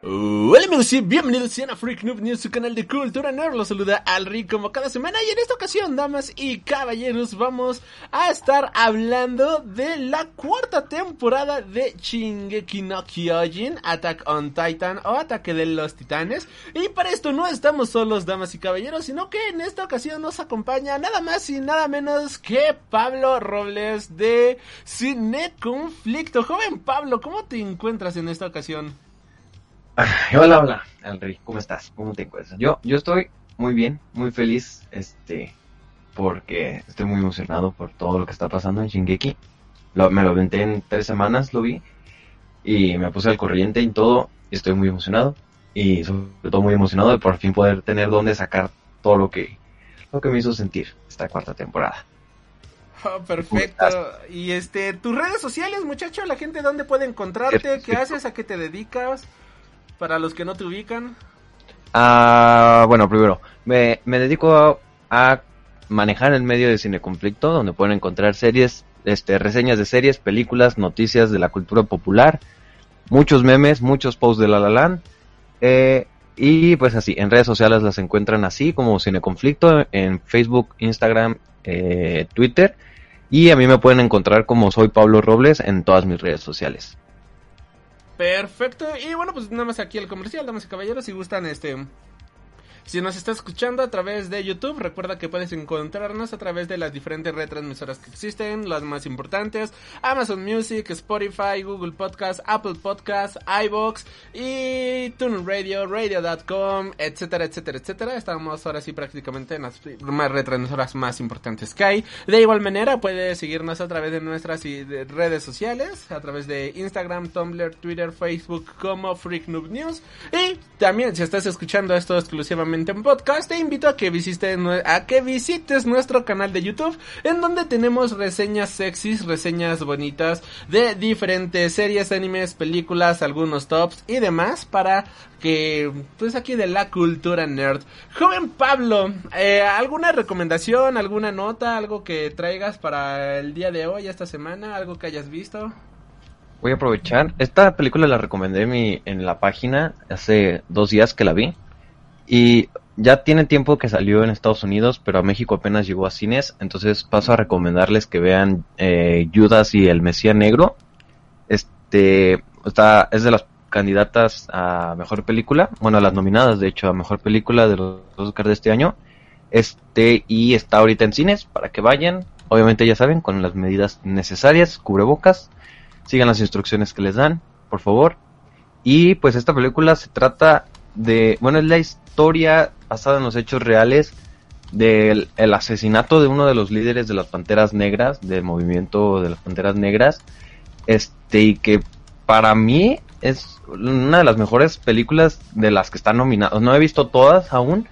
Hola amigos y bienvenidos a Freak Noob News, su canal de cultura nerd. Los saluda al Rick como cada semana y en esta ocasión, damas y caballeros, vamos a estar hablando de la cuarta temporada de Shingeki no Kyojin, Attack on Titan o Ataque de los Titanes. Y para esto no estamos solos, damas y caballeros, sino que en esta ocasión nos acompaña nada más y nada menos que Pablo Robles de Cine Conflicto. Joven Pablo, ¿cómo te encuentras en esta ocasión? Hola, hola, Henry, ¿cómo estás? ¿Cómo te encuentras? Yo, yo estoy muy bien, muy feliz, este, porque estoy muy emocionado por todo lo que está pasando en Shingeki. Lo, me lo aventé en tres semanas, lo vi, y me puse al corriente y todo, y estoy muy emocionado, y sobre todo muy emocionado de por fin poder tener donde sacar todo lo que, lo que me hizo sentir esta cuarta temporada. Oh, perfecto. Y este, tus redes sociales, muchacho, la gente dónde puede encontrarte, qué haces, a qué te dedicas, para los que no te ubican. Ah, bueno, primero, me, me dedico a, manejar el medio de cine conflicto, donde pueden encontrar series, este, reseñas de series, películas, noticias de la cultura popular, muchos memes, muchos posts de La La Land, eh, y pues así, en redes sociales las encuentran así como Cine Conflicto, en Facebook, Instagram, eh, Twitter, y a mí me pueden encontrar como soy Pablo Robles en todas mis redes sociales. Perfecto. Y bueno, pues nada más aquí el comercial, damas y caballeros, si gustan este si nos estás escuchando a través de YouTube, recuerda que puedes encontrarnos a través de las diferentes retransmisoras que existen, las más importantes, Amazon Music, Spotify, Google Podcast, Apple Podcast, iBox y TuneIn Radio, Radio.com, etcétera, etcétera, etcétera. Estamos ahora sí prácticamente en las más retransmisoras más importantes que hay. De igual manera, puedes seguirnos a través de nuestras redes sociales, a través de Instagram, Tumblr, Twitter, Facebook como Freak Noob News. Y también si estás escuchando esto exclusivamente en podcast, te invito a que visites, nuestro canal de YouTube, en donde tenemos reseñas sexys, reseñas bonitas de diferentes series, animes, películas, algunos tops y demás para que, pues aquí de la cultura nerd. Joven Pablo, eh, ¿alguna recomendación, alguna nota, algo que traigas para el día de hoy, esta semana, algo que hayas visto? Voy a aprovechar. Esta película la recomendé en, mi, en la página hace dos días que la vi. Y ya tiene tiempo que salió en Estados Unidos, pero a México apenas llegó a cines. Entonces paso a recomendarles que vean eh, Judas y el Mesías Negro. Este está, es de las candidatas a mejor película. Bueno, las nominadas, de hecho, a mejor película de los Oscars de este año. Este, y está ahorita en cines para que vayan. Obviamente, ya saben, con las medidas necesarias, cubrebocas. Sigan las instrucciones que les dan, por favor. Y pues esta película se trata de, bueno, es la historia basada en los hechos reales del el asesinato de uno de los líderes de las Panteras Negras, del movimiento de las Panteras Negras, este, y que para mí es una de las mejores películas de las que están nominadas. No he visto todas aún,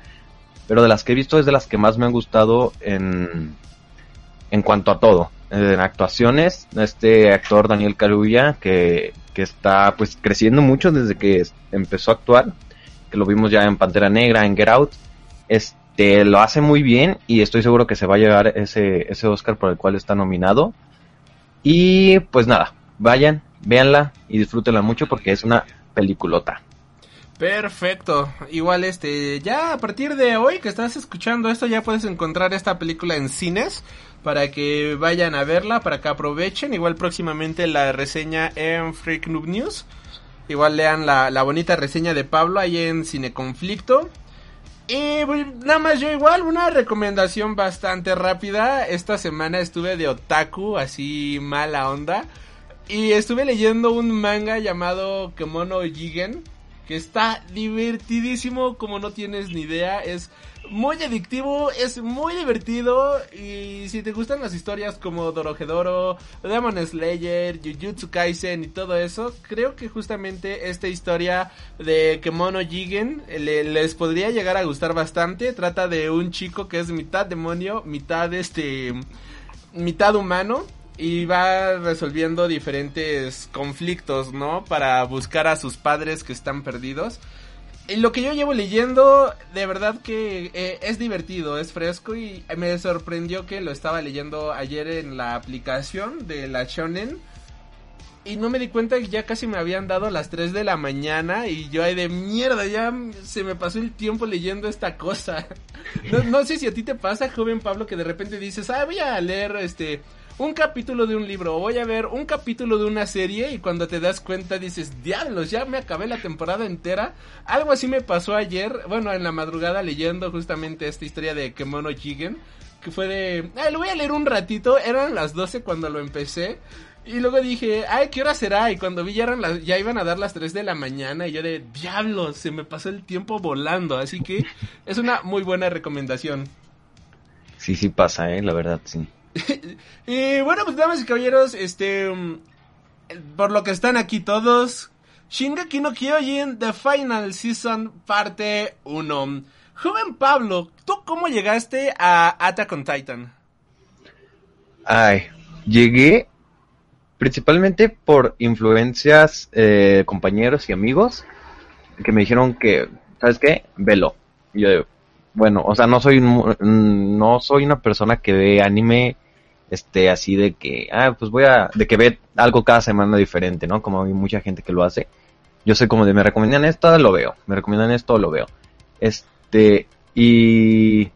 pero de las que he visto es de las que más me han gustado en, en cuanto a todo. En actuaciones, este actor Daniel Carulla, que, que está pues creciendo mucho desde que empezó a actuar que lo vimos ya en Pantera Negra, en Get Out, este, lo hace muy bien y estoy seguro que se va a llegar ese, ese Oscar por el cual está nominado. Y pues nada, vayan, véanla y disfrútenla mucho porque es una peliculota. Perfecto. Igual este, ya a partir de hoy que estás escuchando esto ya puedes encontrar esta película en cines para que vayan a verla, para que aprovechen. Igual próximamente la reseña en Freak Noob News. Igual lean la, la bonita reseña de Pablo ahí en Cine Conflicto. Y pues, nada más yo igual, una recomendación bastante rápida. Esta semana estuve de otaku, así mala onda. Y estuve leyendo un manga llamado Kemono Jigen. Que está divertidísimo como no tienes ni idea. Es muy adictivo, es muy divertido y si te gustan las historias como Dorohedoro, Demon Slayer, Jujutsu Kaisen y todo eso, creo que justamente esta historia de Kemono Jigen les podría llegar a gustar bastante. Trata de un chico que es mitad demonio, mitad este mitad humano y va resolviendo diferentes conflictos, ¿no? Para buscar a sus padres que están perdidos lo que yo llevo leyendo, de verdad que eh, es divertido, es fresco y me sorprendió que lo estaba leyendo ayer en la aplicación de la Shonen. Y no me di cuenta que ya casi me habían dado las 3 de la mañana y yo ahí de mierda, ya se me pasó el tiempo leyendo esta cosa. No, no sé si a ti te pasa, joven Pablo, que de repente dices, ah, voy a leer este un capítulo de un libro, voy a ver un capítulo de una serie y cuando te das cuenta dices, diablos, ya me acabé la temporada entera. Algo así me pasó ayer, bueno, en la madrugada leyendo justamente esta historia de Kemono Jigen, que fue de, ah, lo voy a leer un ratito, eran las 12 cuando lo empecé. Y luego dije, ay, ¿qué hora será? Y cuando vi ya iban a dar las 3 de la mañana y yo de, diablos, se me pasó el tiempo volando. Así que es una muy buena recomendación. Sí, sí pasa, eh, la verdad, sí. y bueno, pues damas y caballeros, este... Mm, por lo que están aquí todos, Shingeki no Kyojin The Final Season parte 1. Joven Pablo, ¿tú cómo llegaste a Attack on Titan? Ay, llegué principalmente por influencias eh, compañeros y amigos que me dijeron que, ¿sabes qué? Velo. Yo, bueno, o sea, no soy no soy una persona que ve anime este así de que ah pues voy a de que ve algo cada semana diferente no como hay mucha gente que lo hace. Yo soy como de me recomiendan esto lo veo. Me recomiendan esto lo veo. Este y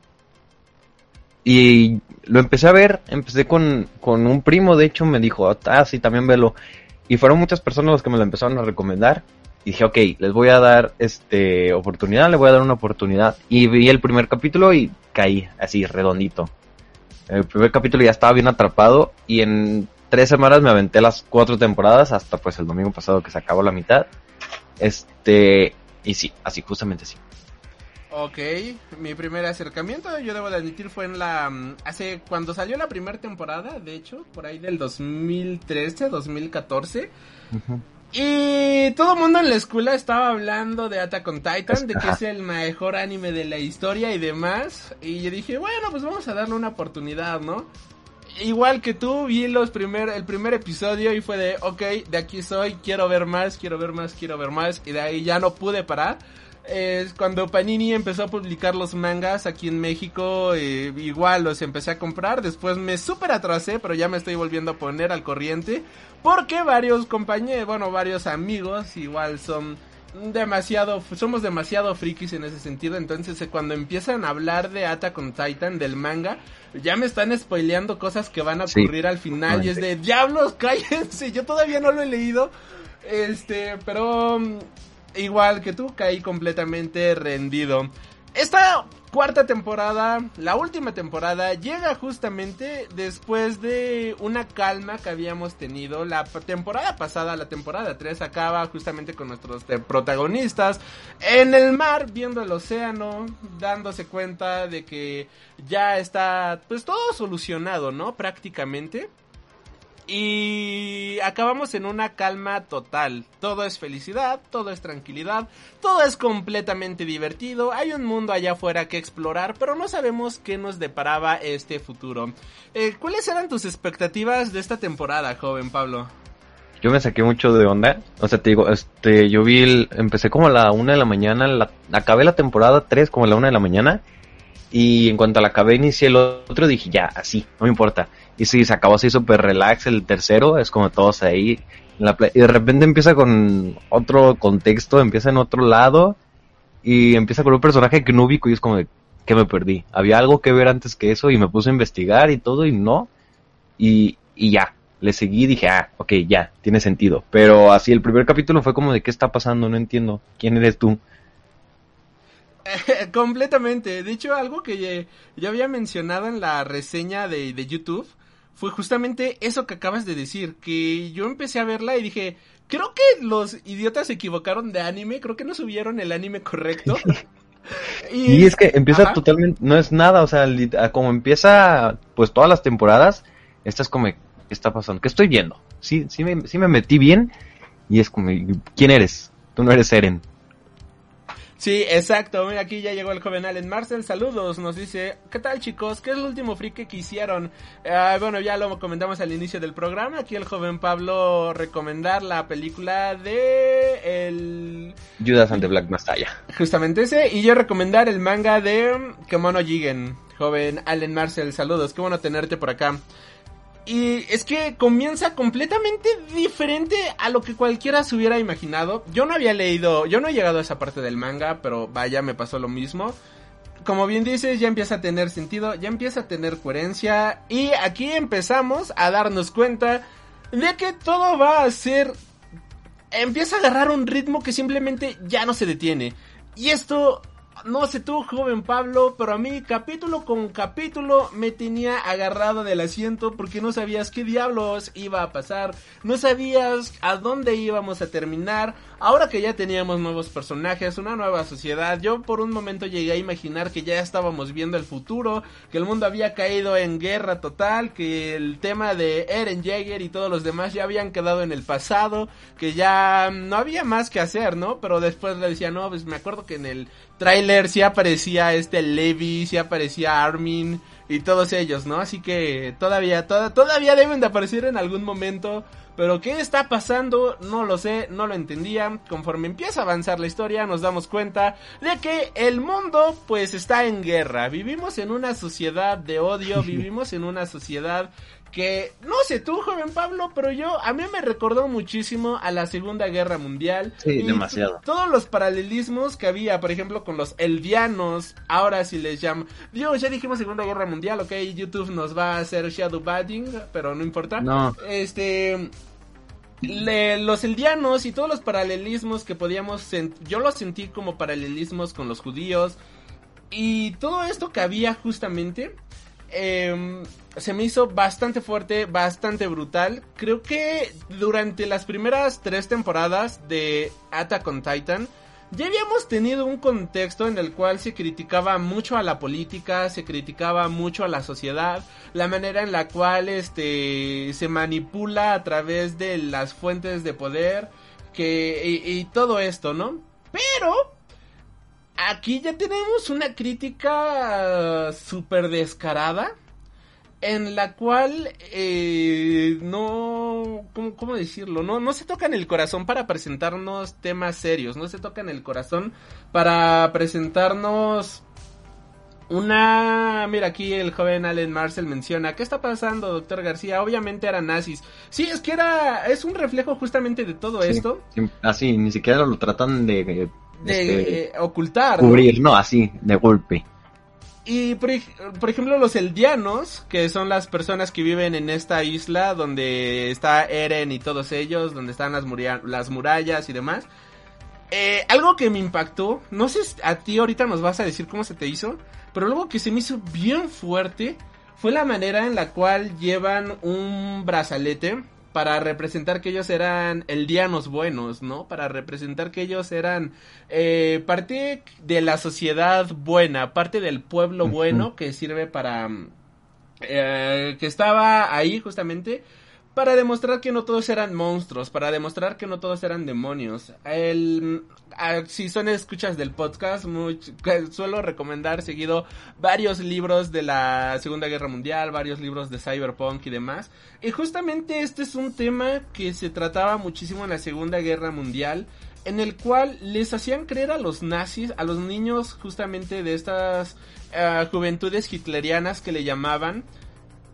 y lo empecé a ver empecé con con un primo de hecho me dijo ah sí también velo. Y fueron muchas personas los que me lo empezaron a recomendar. Y dije ok les voy a dar este oportunidad le voy a dar una oportunidad. Y vi el primer capítulo y caí así redondito el primer capítulo ya estaba bien atrapado y en tres semanas me aventé las cuatro temporadas hasta pues el domingo pasado que se acabó la mitad. Este, y sí, así, justamente sí. Ok, mi primer acercamiento, yo debo de admitir, fue en la... Mm, hace... cuando salió la primera temporada, de hecho, por ahí del 2013, 2014. Y todo el mundo en la escuela estaba hablando de Attack on Titan, de que es el mejor anime de la historia y demás. Y yo dije, bueno, pues vamos a darle una oportunidad, ¿no? Igual que tú, vi los primer, el primer episodio y fue de, ok, de aquí soy, quiero ver más, quiero ver más, quiero ver más. Y de ahí ya no pude parar es cuando Panini empezó a publicar los mangas aquí en México, eh, igual los empecé a comprar. Después me super atrasé, pero ya me estoy volviendo a poner al corriente. Porque varios compañeros, bueno, varios amigos igual son demasiado, somos demasiado frikis en ese sentido. Entonces, eh, cuando empiezan a hablar de Attack on Titan, del manga, ya me están spoileando cosas que van a ocurrir al final. Y es de diablos, cállense. Yo todavía no lo he leído. Este, pero igual que tú, caí completamente rendido. Esta cuarta temporada, la última temporada, llega justamente después de una calma que habíamos tenido. La temporada pasada, la temporada 3, acaba justamente con nuestros protagonistas en el mar, viendo el océano, dándose cuenta de que ya está pues todo solucionado, ¿no? Prácticamente. Y acabamos en una calma total. Todo es felicidad, todo es tranquilidad, todo es completamente divertido. Hay un mundo allá afuera que explorar, pero no sabemos qué nos deparaba este futuro. Eh, ¿Cuáles eran tus expectativas de esta temporada, joven Pablo? Yo me saqué mucho de onda. O sea, te digo, este, yo vi el, empecé como a la una de la mañana, la, acabé la temporada 3 como a la una de la mañana. Y en cuanto a la acabé, inicié el otro, dije, ya, así, no me importa. Y sí, se acabó así súper relax el tercero, es como todos ahí. y de repente empieza con otro contexto, empieza en otro lado. Y empieza con un personaje que no ubico y es como de, que me perdí. Había algo que ver antes que eso y me puse a investigar y todo y no. Y, y ya, le seguí y dije, ah, ok, ya, tiene sentido. Pero así el primer capítulo fue como de, ¿qué está pasando? No entiendo. ¿Quién eres tú? Completamente. De hecho, algo que yo había mencionado en la reseña de, de YouTube fue justamente eso que acabas de decir, que yo empecé a verla y dije, creo que los idiotas se equivocaron de anime, creo que no subieron el anime correcto. y, es que empieza totalmente, no es nada, o sea, como empieza pues todas las temporadas, esta es como, ¿qué está pasando? ¿Qué estoy viendo? Sí, sí me, sí me metí bien y es como, ¿quién eres? Tú no eres Eren. Sí, exacto. Mira, aquí ya llegó el joven Allen Marcel. Saludos. Nos dice, ¿qué tal chicos? ¿Qué es el último friki que hicieron? Ah, bueno, ya lo comentamos al inicio del programa. Aquí el joven Pablo recomendar la película de el... Judas and the Black Messiah. Justamente ese. Y yo recomendar el manga de Kemono Jigen. Joven Allen Marcel, saludos. Qué bueno tenerte por acá. Y es que comienza completamente diferente a lo que cualquiera se hubiera imaginado. Yo no había leído, yo no he llegado a esa parte del manga, pero vaya, me pasó lo mismo. Como bien dices, ya empieza a tener sentido, ya empieza a tener coherencia. Y aquí empezamos a darnos cuenta de que todo va a ser... Empieza a agarrar un ritmo que simplemente ya no se detiene. Y esto no sé tú, joven Pablo, pero a mí capítulo con capítulo me tenía agarrado del asiento porque no sabías qué diablos iba a pasar, no sabías a dónde íbamos a terminar. Ahora que ya teníamos nuevos personajes, una nueva sociedad, yo por un momento llegué a imaginar que ya estábamos viendo el futuro, que el mundo había caído en guerra total, que el tema de Eren Jaeger y todos los demás ya habían quedado en el pasado, que ya no había más que hacer, ¿no? Pero después le decía, no, pues me acuerdo que en el tráiler sí aparecía este Levi, sí aparecía Armin y todos ellos, ¿no? Así que todavía, todavía deben de aparecer en algún momento. Pero qué está pasando, no lo sé, no lo entendía. Conforme empieza a avanzar la historia, nos damos cuenta de que el mundo pues está en guerra. Vivimos en una sociedad de odio, vivimos en una sociedad que no sé tú, joven Pablo, pero yo a mí me recordó muchísimo a la Segunda Guerra Mundial. Sí, demasiado. Todos los paralelismos que había, por ejemplo, con los eldianos, ahora sí les llaman. Dios, ya dijimos Segunda Guerra Mundial, ok, YouTube nos va a hacer shadow badding, pero no importa. No. Este los eldianos y todos los paralelismos que podíamos yo los sentí como paralelismos con los judíos y todo esto que había justamente eh, se me hizo bastante fuerte, bastante brutal. Creo que durante las primeras tres temporadas de Attack on Titan, ya habíamos tenido un contexto en el cual se criticaba mucho a la política, se criticaba mucho a la sociedad, la manera en la cual este se manipula a través de las fuentes de poder, que y todo esto, ¿no? Pero aquí ya tenemos una crítica súper descarada en la cual eh, no, ¿cómo, decirlo? No, no se toca en el corazón para presentarnos temas serios, no se toca en el corazón para presentarnos una... Mira, aquí el joven Allen Marcel menciona, ¿qué está pasando, doctor García? Obviamente eran nazis. Sí, es que era, es un reflejo justamente de todo esto. así, ni siquiera lo tratan de... de este, ocultar. Cubrir, ¿no? así, de golpe. Y por, ejemplo los eldianos, que son las personas que viven en esta isla donde está Eren y todos ellos, donde están las, las murallas y demás. Eh, algo que me impactó, no sé si a ti ahorita nos vas a decir cómo se te hizo, pero algo que se me hizo bien fuerte fue la manera en la cual llevan un brazalete para representar que ellos eran eldianos buenos, ¿no? Para representar que ellos eran eh, parte de la sociedad buena, parte del pueblo bueno que sirve para... Eh, que estaba ahí justamente para demostrar que no todos eran monstruos, para demostrar que no todos eran demonios. El, si son escuchas del podcast, suelo recomendar seguido varios libros de la Segunda Guerra Mundial, varios libros de Cyberpunk y demás. Y justamente este es un tema que se trataba muchísimo en la Segunda Guerra Mundial, en el cual les hacían creer a los nazis, a los niños justamente de estas ah, juventudes hitlerianas que le llamaban,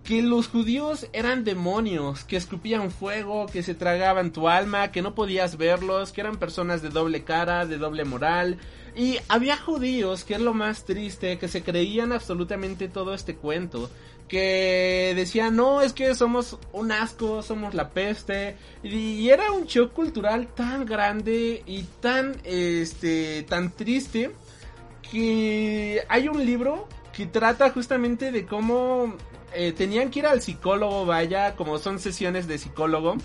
que los judíos eran demonios, que escupían fuego, que se tragaban tu alma, que no podías verlos, que eran personas de doble cara, de doble moral. Y había judíos, que es lo más triste, que se creían absolutamente todo este cuento. Que decían, no, es que somos un asco, somos la peste. Y era un shock cultural tan grande y tan, este, tan triste que hay un libro que trata justamente de cómo eh, tenían que ir al psicólogo, vaya, como son sesiones de psicólogo,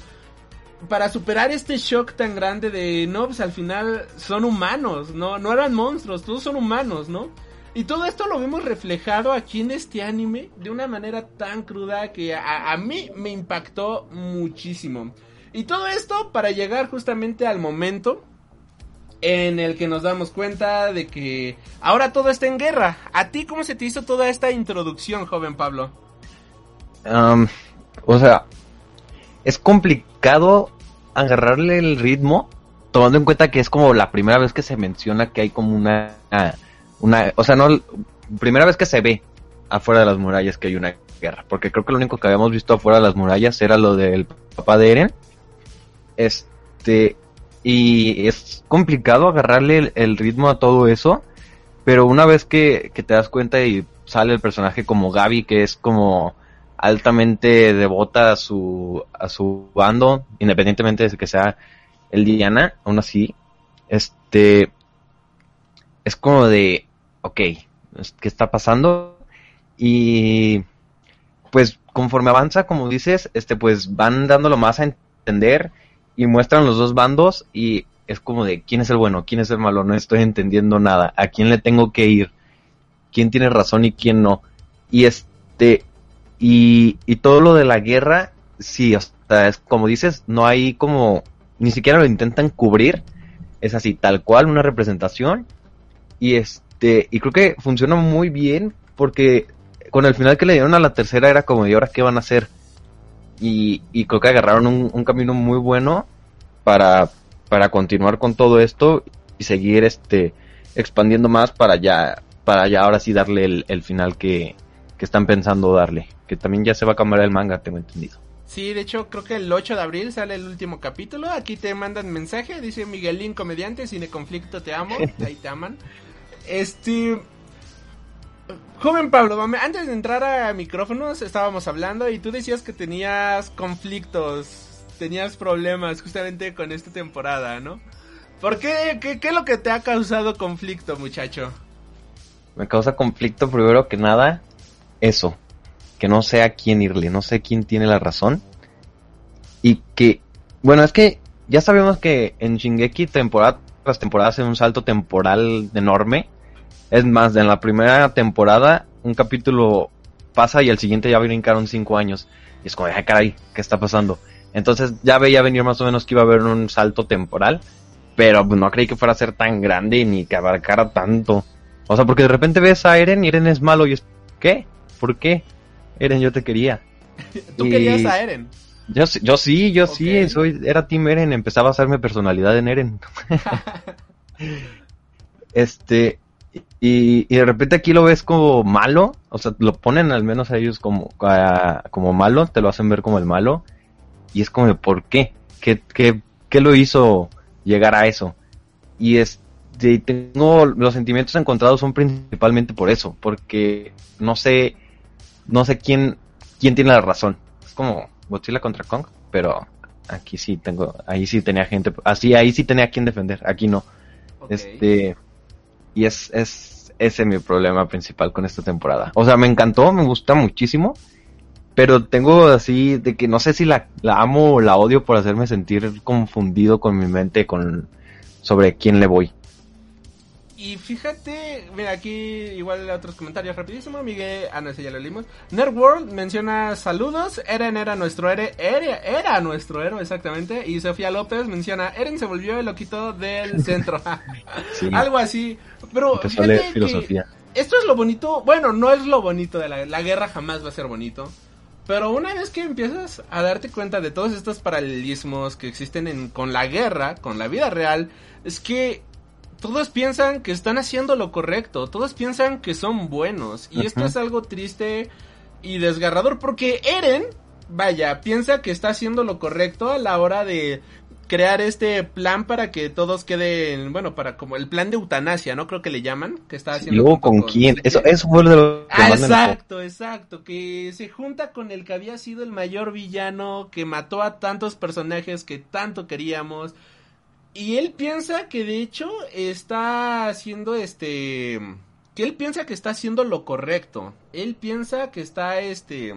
para superar este shock tan grande de, no, pues al final son humanos, no, no eran monstruos, todos son humanos, ¿no? Y todo esto lo vemos reflejado aquí en este anime de una manera tan cruda que a, a mí me impactó muchísimo. Y todo esto para llegar justamente al momento en el que nos damos cuenta de que ahora todo está en guerra. ¿A ti cómo se te hizo toda esta introducción, joven Pablo? O sea, es complicado agarrarle el ritmo, tomando en cuenta que es como la primera vez que se menciona que hay como una, una, o sea, no, primera vez que se ve afuera de las murallas que hay una guerra, porque creo que lo único que habíamos visto afuera de las murallas era lo del papá de Eren. Este, y es complicado agarrarle el, el ritmo a todo eso, pero una vez que, que te das cuenta y sale el personaje como Gaby, que es como altamente devota a su, a su bando, independientemente de que sea el Diana, aún así, este, es como de, ok, ¿qué está pasando? Y, pues, conforme avanza, como dices, este, pues, van dándolo más a entender y muestran los dos bandos y es como de, ¿quién es el bueno? ¿Quién es el malo? No estoy entendiendo nada. ¿A quién le tengo que ir? ¿Quién tiene razón y quién no? Y este, y, y todo lo de la guerra, sí, o es como dices, no hay como, ni siquiera lo intentan cubrir, es así, tal cual, una representación, y este, y creo que funciona muy bien, porque con el final que le dieron a la tercera era como, ¿y ahora qué van a hacer? Y, y creo que agarraron un, un camino muy bueno para, para continuar con todo esto y seguir este expandiendo más para ya, para ya ahora sí darle el, el final que, que están pensando darle que también ya se va a cambiar el manga, tengo entendido. Sí, de hecho creo que el 8 de abril sale el último capítulo. Aquí te mandan mensaje, dice Miguelín comediante, cine conflicto, te amo, ahí te aman. Este Joven Pablo, antes de entrar a micrófonos estábamos hablando y tú decías que tenías conflictos, tenías problemas justamente con esta temporada, ¿no? ¿Por qué? ¿Qué, qué es lo que te ha causado conflicto, muchacho? Me causa conflicto primero que nada eso, que no sé a quién irle, no sé quién tiene la razón. Y que, bueno, es que ya sabemos que en Shingeki temporada tras temporada hacen un salto temporal enorme. Es más, en la primera temporada un capítulo pasa y el siguiente ya brincaron cinco años. Y es como, ay caray, ¿qué está pasando? Entonces ya veía venir más o menos que iba a haber un salto temporal. Pero pues, no creí que fuera a ser tan grande ni que abarcara tanto. O sea, porque de repente ves a Eren y Eren es malo y es, ¿qué? ¿Por qué? Eren, yo te quería. ¿Tú y... querías a Eren? Yo, yo sí, yo okay. sí, soy, era Team Eren, empezaba a hacerme personalidad en Eren. este, y, y, de repente aquí lo ves como malo, o sea, lo ponen al menos a ellos como, a, como malo, te lo hacen ver como el malo, y es como, ¿por qué? ¿Qué, qué, qué lo hizo llegar a eso? Y este, tengo, los sentimientos encontrados son principalmente por eso, porque no sé, no sé quién, quién tiene la razón. Es como Godzilla contra Kong, pero aquí sí tengo, ahí sí tenía gente, así ahí sí tenía quien defender, aquí no. Okay. Este, y es, es ese mi problema principal con esta temporada. O sea, me encantó, me gusta muchísimo, pero tengo así de que no sé si la, la amo o la odio por hacerme sentir confundido con mi mente con sobre quién le voy. Y fíjate, mira, aquí igual otros comentarios rapidísimo. Miguel, ah, no, ese ya lo leímos. Nerdworld menciona saludos. Eren era nuestro héroe. Era, era nuestro héroe, exactamente. Y Sofía López menciona: Eren se volvió el loquito del centro. sí. Algo así. Pero. Fíjate filosofía. esto es lo bonito. Bueno, no es lo bonito de la, la guerra, jamás va a ser bonito. Pero una vez que empiezas a darte cuenta de todos estos paralelismos que existen en, con la guerra, con la vida real, es que todos piensan que están haciendo lo correcto, todos piensan que son buenos. Y uh -huh. esto es algo triste y desgarrador porque Eren, vaya, piensa que está haciendo lo correcto a la hora de crear este plan para que todos queden, bueno, para como el plan de eutanasia, ¿no? Creo que le llaman, que está haciendo... ¿Y luego con, con quién? Eso, eso fue lo que ah, Exacto, exacto, que se junta con el que había sido el mayor villano, que mató a tantos personajes que tanto queríamos. Y él piensa que de hecho está haciendo este que él piensa que está haciendo lo correcto. Él piensa que está este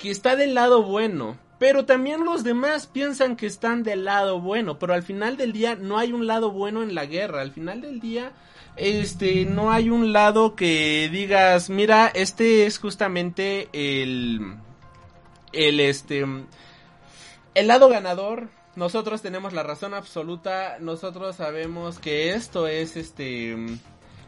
que está del lado bueno, pero también los demás piensan que están del lado bueno, pero al final del día no hay un lado bueno en la guerra, al final del día este no hay un lado que digas, mira, este es justamente el el este el lado ganador nosotros tenemos la razón absoluta, nosotros sabemos que esto es este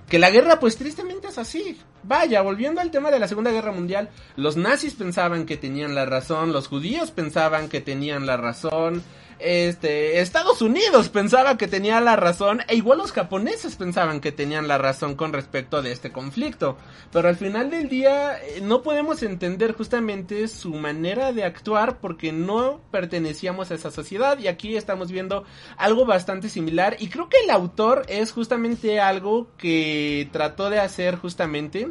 que la guerra pues tristemente es así. Vaya, volviendo al tema de la Segunda Guerra Mundial, los nazis pensaban que tenían la razón, los judíos pensaban que tenían la razón, este, Estados Unidos pensaba que tenía la razón e igual los japoneses pensaban que tenían la razón con respecto de este conflicto. Pero al final del día eh, no podemos entender justamente su manera de actuar porque no pertenecíamos a esa sociedad. Y aquí estamos viendo algo bastante similar. Y creo que el autor es justamente algo que trató de hacer justamente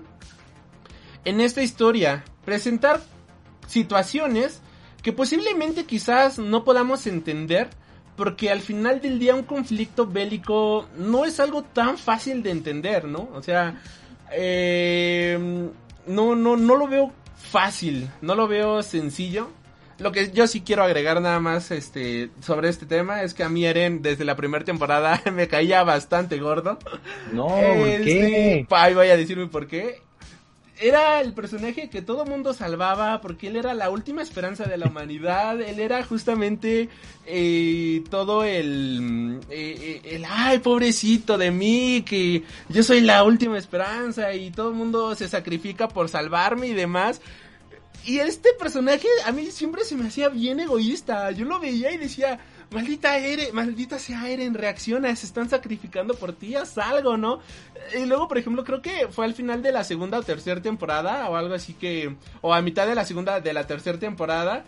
en esta historia, presentar situaciones que posiblemente quizás no podamos entender porque al final del día un conflicto bélico no es algo tan fácil de entender, ¿no? O sea, eh, no, no, no lo veo fácil, no lo veo sencillo. Lo que yo sí quiero agregar nada más este sobre este tema es que a mí Eren desde la primera temporada me caía bastante gordo. No, ¿por qué? Este, ahí voy a decirme por qué era el personaje que todo mundo salvaba porque él era la última esperanza de la humanidad. Él era justamente eh, todo el, eh, eh, el, ay, pobrecito de mí, que yo soy la última esperanza y todo el mundo se sacrifica por salvarme y demás. Y este personaje a mí siempre se me hacía bien egoísta. Yo lo veía y decía, maldita Eren, maldita sea Eren, reacciona, se están sacrificando por ti, haz algo, ¿no? Y luego, por ejemplo, creo que fue al final de la segunda o tercera temporada, o algo así que, o a mitad de la segunda, de la tercera temporada,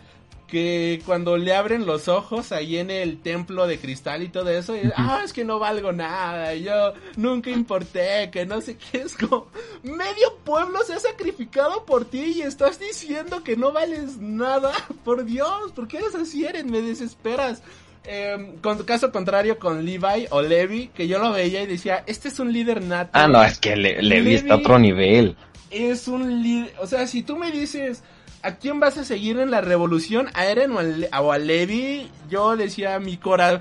que cuando le abren los ojos ahí en el templo de cristal y todo eso, y, ah, es que no valgo nada, yo nunca importé, que no sé qué, es como, medio pueblo se ha sacrificado por ti y estás diciendo que no vales nada, por Dios, ¿por qué eres así, Eren? Me desesperas. Eh, con caso contrario con Levi o Levi, que yo lo veía y decía, este es un líder nato. Ah, no, es que Levi, está a otro nivel. Es un líder, o sea, si tú me dices, ¿a quién vas a seguir en la revolución? ¿A Eren o a, o a Levi? Yo decía, mi corazón,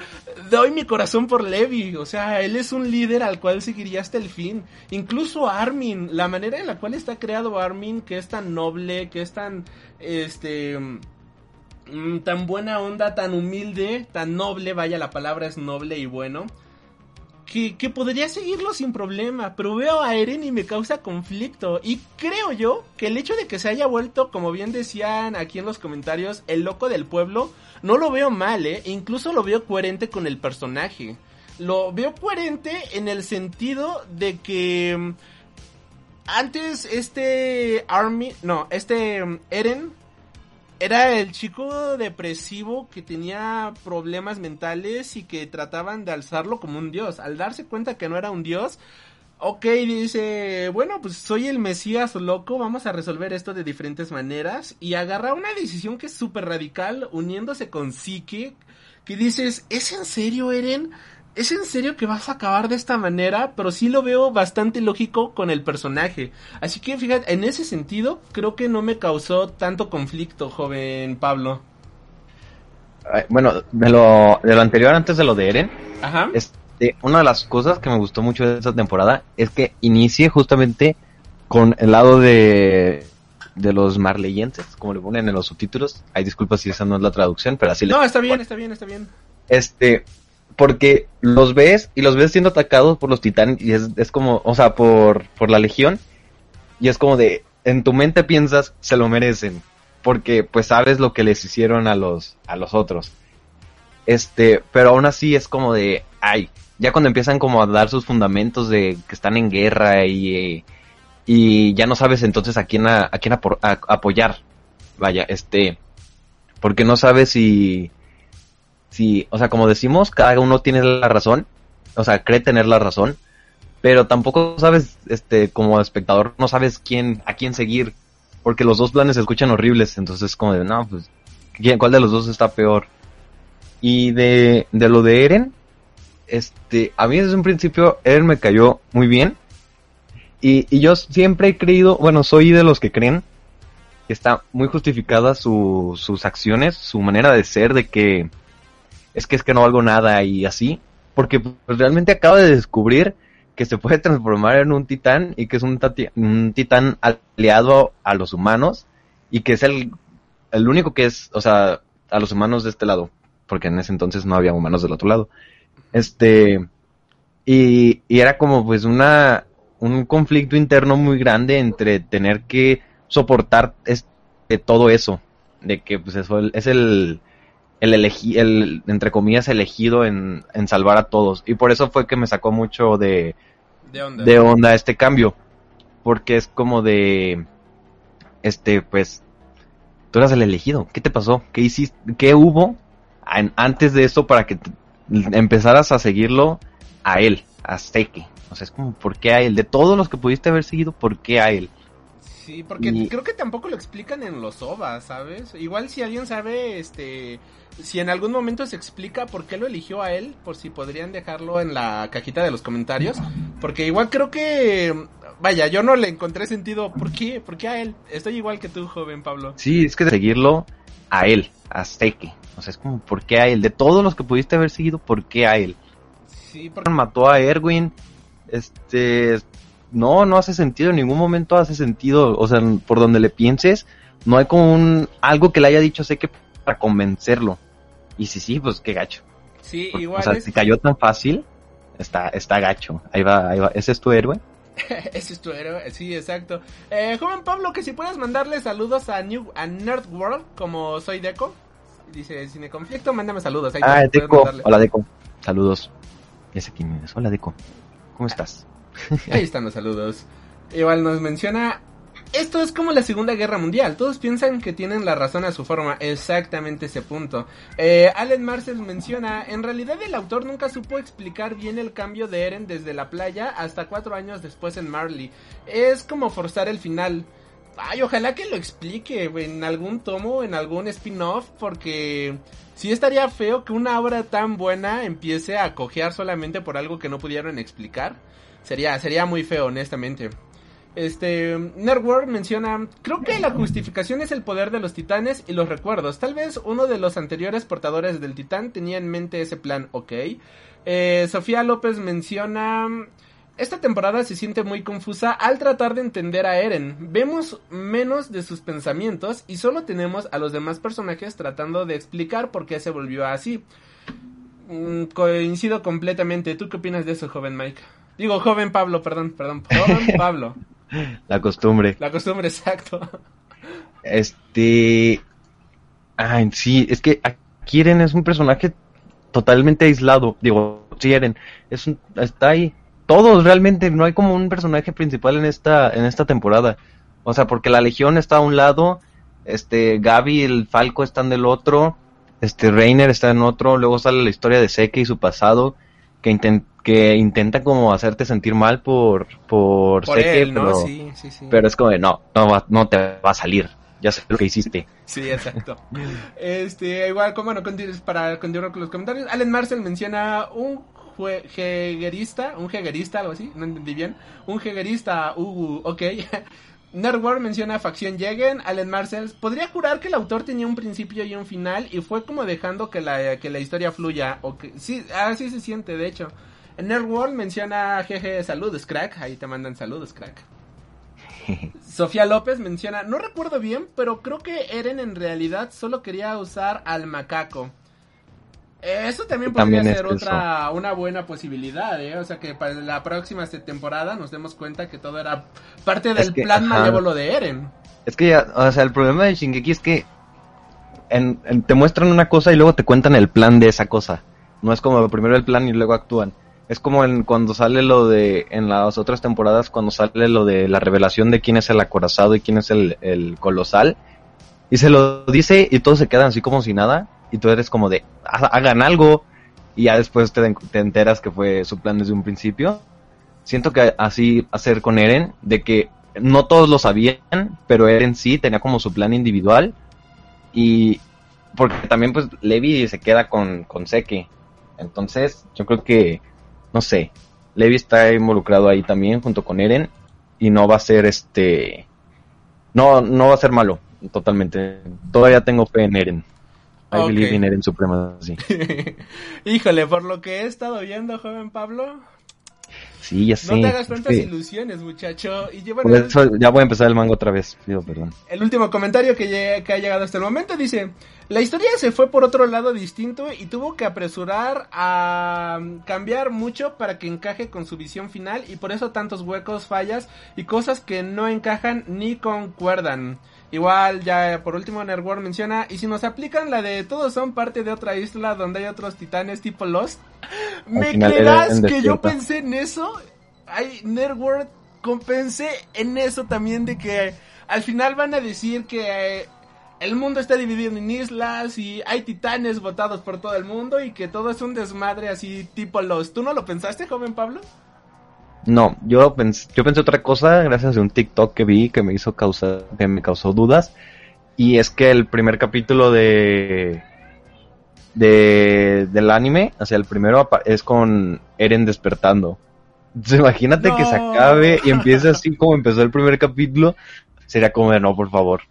doy mi corazón por Levi, o sea, él es un líder al cual seguiría hasta el fin. Incluso Armin, la manera en la cual está creado Armin, que es tan noble, que es tan, este Mm, tan buena onda, tan humilde, tan noble, vaya la palabra es noble y bueno, que, que, podría seguirlo sin problema, pero veo a Eren y me causa conflicto. Y creo yo que el hecho de que se haya vuelto, como bien decían aquí en los comentarios, el loco del pueblo, no lo veo mal, ¿eh? Incluso lo veo coherente con el personaje. Lo veo coherente en el sentido de que... Mm, antes este Army, no, este mm, Eren era el chico depresivo que tenía problemas mentales y que trataban de alzarlo como un dios. Al darse cuenta que no era un dios, ok, dice, bueno, pues soy el Mesías loco, vamos a resolver esto de diferentes maneras. Y agarra una decisión que es súper radical, uniéndose con Psique, que dices, ¿es en serio, Eren? ¿Es en serio que vas a acabar de esta manera? Pero sí lo veo bastante lógico con el personaje. Así que fíjate, en ese sentido, creo que no me causó tanto conflicto, joven Pablo. Bueno, de lo, de lo anterior, antes de lo de Eren, Este, una de las cosas que me gustó mucho de esta temporada es que inicie justamente con el lado de, de los marleyenses, como le ponen en los subtítulos. Hay disculpas si esa no es la traducción, pero así No, está bien, está bien, está bien. Este, porque los ves y los ves siendo atacados por los titanes y es, es como, o sea, por, por la legión y es como de, en tu mente piensas, se lo merecen, porque pues sabes lo que les hicieron a los, a los otros. Este, pero aún así es como de, ay, ya cuando empiezan como a dar sus fundamentos de que están en guerra y, y ya no sabes entonces a quién, a, quién apoyar. Vaya, este, porque no sabes si, sí, o sea, como decimos, cada uno tiene la razón, o sea, cree tener la razón, pero tampoco sabes, este, como espectador, no sabes quién, a quién seguir, porque los dos planes se escuchan horribles, entonces como de, no, pues, ¿quién, ¿cuál de los dos está peor? Y de, de lo de Eren, este, a mí desde un principio Eren me cayó muy bien. Y, y yo siempre he creído, bueno, soy de los que creen que está muy justificada su, sus acciones, su manera de ser, de que es que es que no valgo nada y así. Porque pues, realmente acaba de descubrir que se puede transformar en un titán y que es un, titán aliado a los humanos y que es el, el único que es, o sea, a los humanos de este lado, porque en ese entonces no había humanos del otro lado. Este, y, y era como pues una, un conflicto interno muy grande entre tener que soportar este, todo eso, de que pues eso es el, el elegi, el, entre comillas, elegido en, en salvar a todos. Y por eso fue que me sacó mucho de, De onda. de onda este cambio. Porque es como de. Este, pues. Tú eras el elegido. ¿Qué te pasó? ¿Qué hiciste? ¿Qué hubo an- antes de esto para que te- empezaras a seguirlo a él? A Seke. O sea, es como, ¿por qué a él? De todos los que pudiste haber seguido, ¿por qué a él? Sí, porque Y- creo que tampoco lo explican en los OVAs, ¿sabes? Igual si alguien sabe, este, si en algún momento se explica por qué lo eligió a él, por si podrían dejarlo en la cajita de los comentarios, porque igual creo que, vaya, yo no le encontré sentido, ¿por qué? ¿Por qué a él? Estoy igual que tú, joven Pablo. Sí, es que de seguirlo a él, a Seke. O sea, es como, ¿por qué a él? De todos los que pudiste haber seguido, ¿por qué a él? Sí, porque mató a Erwin. Este, no, no hace sentido, en ningún momento hace sentido, o sea, por donde le pienses, no hay como un, algo que le haya dicho sé que para convencerlo. Y sí, sí, pues qué gacho. sí, O igual sea, es... si cayó tan fácil, está, está gacho. Ahí va, ahí va, ese es tu héroe. Ese es tu héroe, sí, exacto. Eh, joven Pablo, que si puedes mandarle saludos a New a Nerd World, como soy Deco. Dice, Cine Conflicto, mándame saludos. Ahí Ah, Deco. mandarle. Hola, Deco. Saludos. Ya sé quién eres. Hola, Deco. ¿Cómo estás? Ahí están los saludos. Igual nos menciona. Esto es como la Segunda Guerra Mundial. Todos piensan que tienen la razón a su forma. Exactamente ese punto. Eh, Allen Marcel menciona. En realidad el autor nunca supo explicar bien el cambio de Eren desde la playa hasta cuatro años después en Marley. Es como forzar el final. Ay, ojalá que lo explique en algún tomo, en algún spin-off, porque sí estaría feo que una obra tan buena empiece a cojear solamente por algo que no pudieron explicar. Sería, sería muy feo, honestamente. Este, Nerdworld menciona, creo que la justificación es el poder de los titanes y los recuerdos. Tal vez uno de los anteriores portadores del titán tenía en mente ese plan, ok. Eh, Sofía López menciona, esta temporada se siente muy confusa al tratar de entender a Eren. Vemos menos de sus pensamientos y solo tenemos a los demás personajes tratando de explicar por qué se volvió así. Mm, coincido completamente. ¿Tú qué opinas de eso, joven Mike? Digo, joven Pablo, perdón, perdón. Joven Pablo. La costumbre. La costumbre, exacto. Este. Ay, sí, es que Eren es un personaje totalmente aislado. Digo, sí, Eren. Es un, está ahí. Todos realmente, no hay como un personaje principal en esta, en esta temporada. O sea, porque la Legión está a un lado, este, Gaby y el Falco están del otro, este, Reiner está en otro, luego sale la historia de Seke y su pasado, que, inten- que intenta como hacerte sentir mal por, por, Por Seke, él, ¿no? pero, Sí, sí, sí. pero es como de, no, no, va- no te va a salir, ya sé lo que hiciste. Sí, exacto. Este, igual, como bueno, continu- para continuar con los comentarios, Allen Marcel menciona un jeguerista, un jeguerista, algo así, no entendí bien. Un jeguerista, uh, ok. Nerdworld menciona facción Yegen, Allen Marcel. Podría jurar que el autor tenía un principio y un final y fue como dejando que la, que la historia fluya. O que, sí, así se siente, de hecho. Nerdworld menciona, jeje, saludos, crack. Ahí te mandan saludos, crack. Sofía López menciona, no recuerdo bien, pero creo que Eren en realidad solo quería usar al macaco. Eso también podría También ser otra una buena posibilidad, ¿eh? O sea, que para la próxima se- temporada nos demos cuenta que todo era parte del que, plan ajá. malévolo de Eren. Es que, ya, o sea, el problema de Shingeki es que en- en- te muestran una cosa y luego te cuentan el plan de esa cosa. No es como primero el plan y luego actúan. Es como en, cuando sale lo de, en las otras temporadas, cuando sale lo de la revelación de quién es el acorazado y quién es el, el colosal. Y se lo dice y todos se quedan así como si nada. Y tú eres como de, "Ha- hagan algo. Y ya después te, te enteras que fue su plan desde un principio. Siento que así hacer con Eren, de que no todos lo sabían, pero Eren sí tenía como su plan individual. Y porque también pues Levi se queda con, con Seke. Entonces, yo creo que, no sé, Levi está involucrado ahí también junto con Eren y no va a ser este, no, no va a ser malo, totalmente. Todavía tengo fe en Eren. I Ok. believe in Eren Suprema, sí. Híjole, por lo que he estado viendo, joven Pablo, Sí, ya sé. no te hagas tantas que ilusiones, muchacho. Y bueno, eso ya voy a empezar el manga otra vez, pido perdón. el último comentario que, que ha llegado hasta el momento dice, la historia se fue por otro lado distinto y tuvo que apresurar a mm, cambiar mucho para que encaje con su visión final y por eso tantos huecos, fallas y cosas que no encajan ni concuerdan. Igual, ya por último, Nerdworld menciona, y si nos aplican la de todos son parte de otra isla donde hay otros titanes tipo Lost, ¿me creerás que yo pensé en eso? Ay, Nerdworld, compensé en eso también de que al final van a decir que eh, el mundo está dividido en islas y hay titanes votados por todo el mundo y que todo es un desmadre así tipo Lost. ¿Tú no lo pensaste, joven Pablo? No, yo pensé, yo pensé otra cosa gracias a un TikTok que vi que me hizo causar, que me causó dudas. Y es que el primer capítulo de, de del anime, o sea, el primero es con Eren despertando. Entonces, imagínate que se acabe y empiece así como empezó el primer capítulo. Sería como de no, por favor.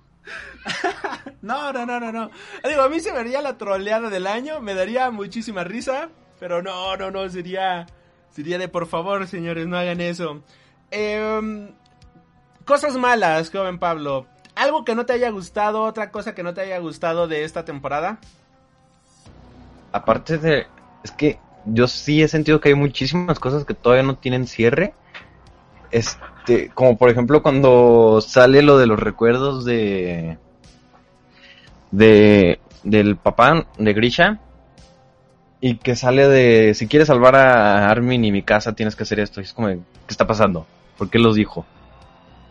No, no, no, no, no. Digo, a mí se vería la troleada del año, me daría muchísima risa, pero no, no, no, sería, sería de por favor, señores, no hagan eso. Em, cosas malas, joven Pablo. Algo que no te haya gustado, otra cosa que no te haya gustado de esta temporada. Aparte de, es que yo sí he sentido que hay muchísimas cosas que todavía no tienen cierre. Este, como por ejemplo cuando sale lo de los recuerdos de, de, del papá de Grisha. Y que sale de, si quieres salvar a Armin y mi casa tienes que hacer esto. Y es como, ¿qué está pasando? ¿Por qué los dijo?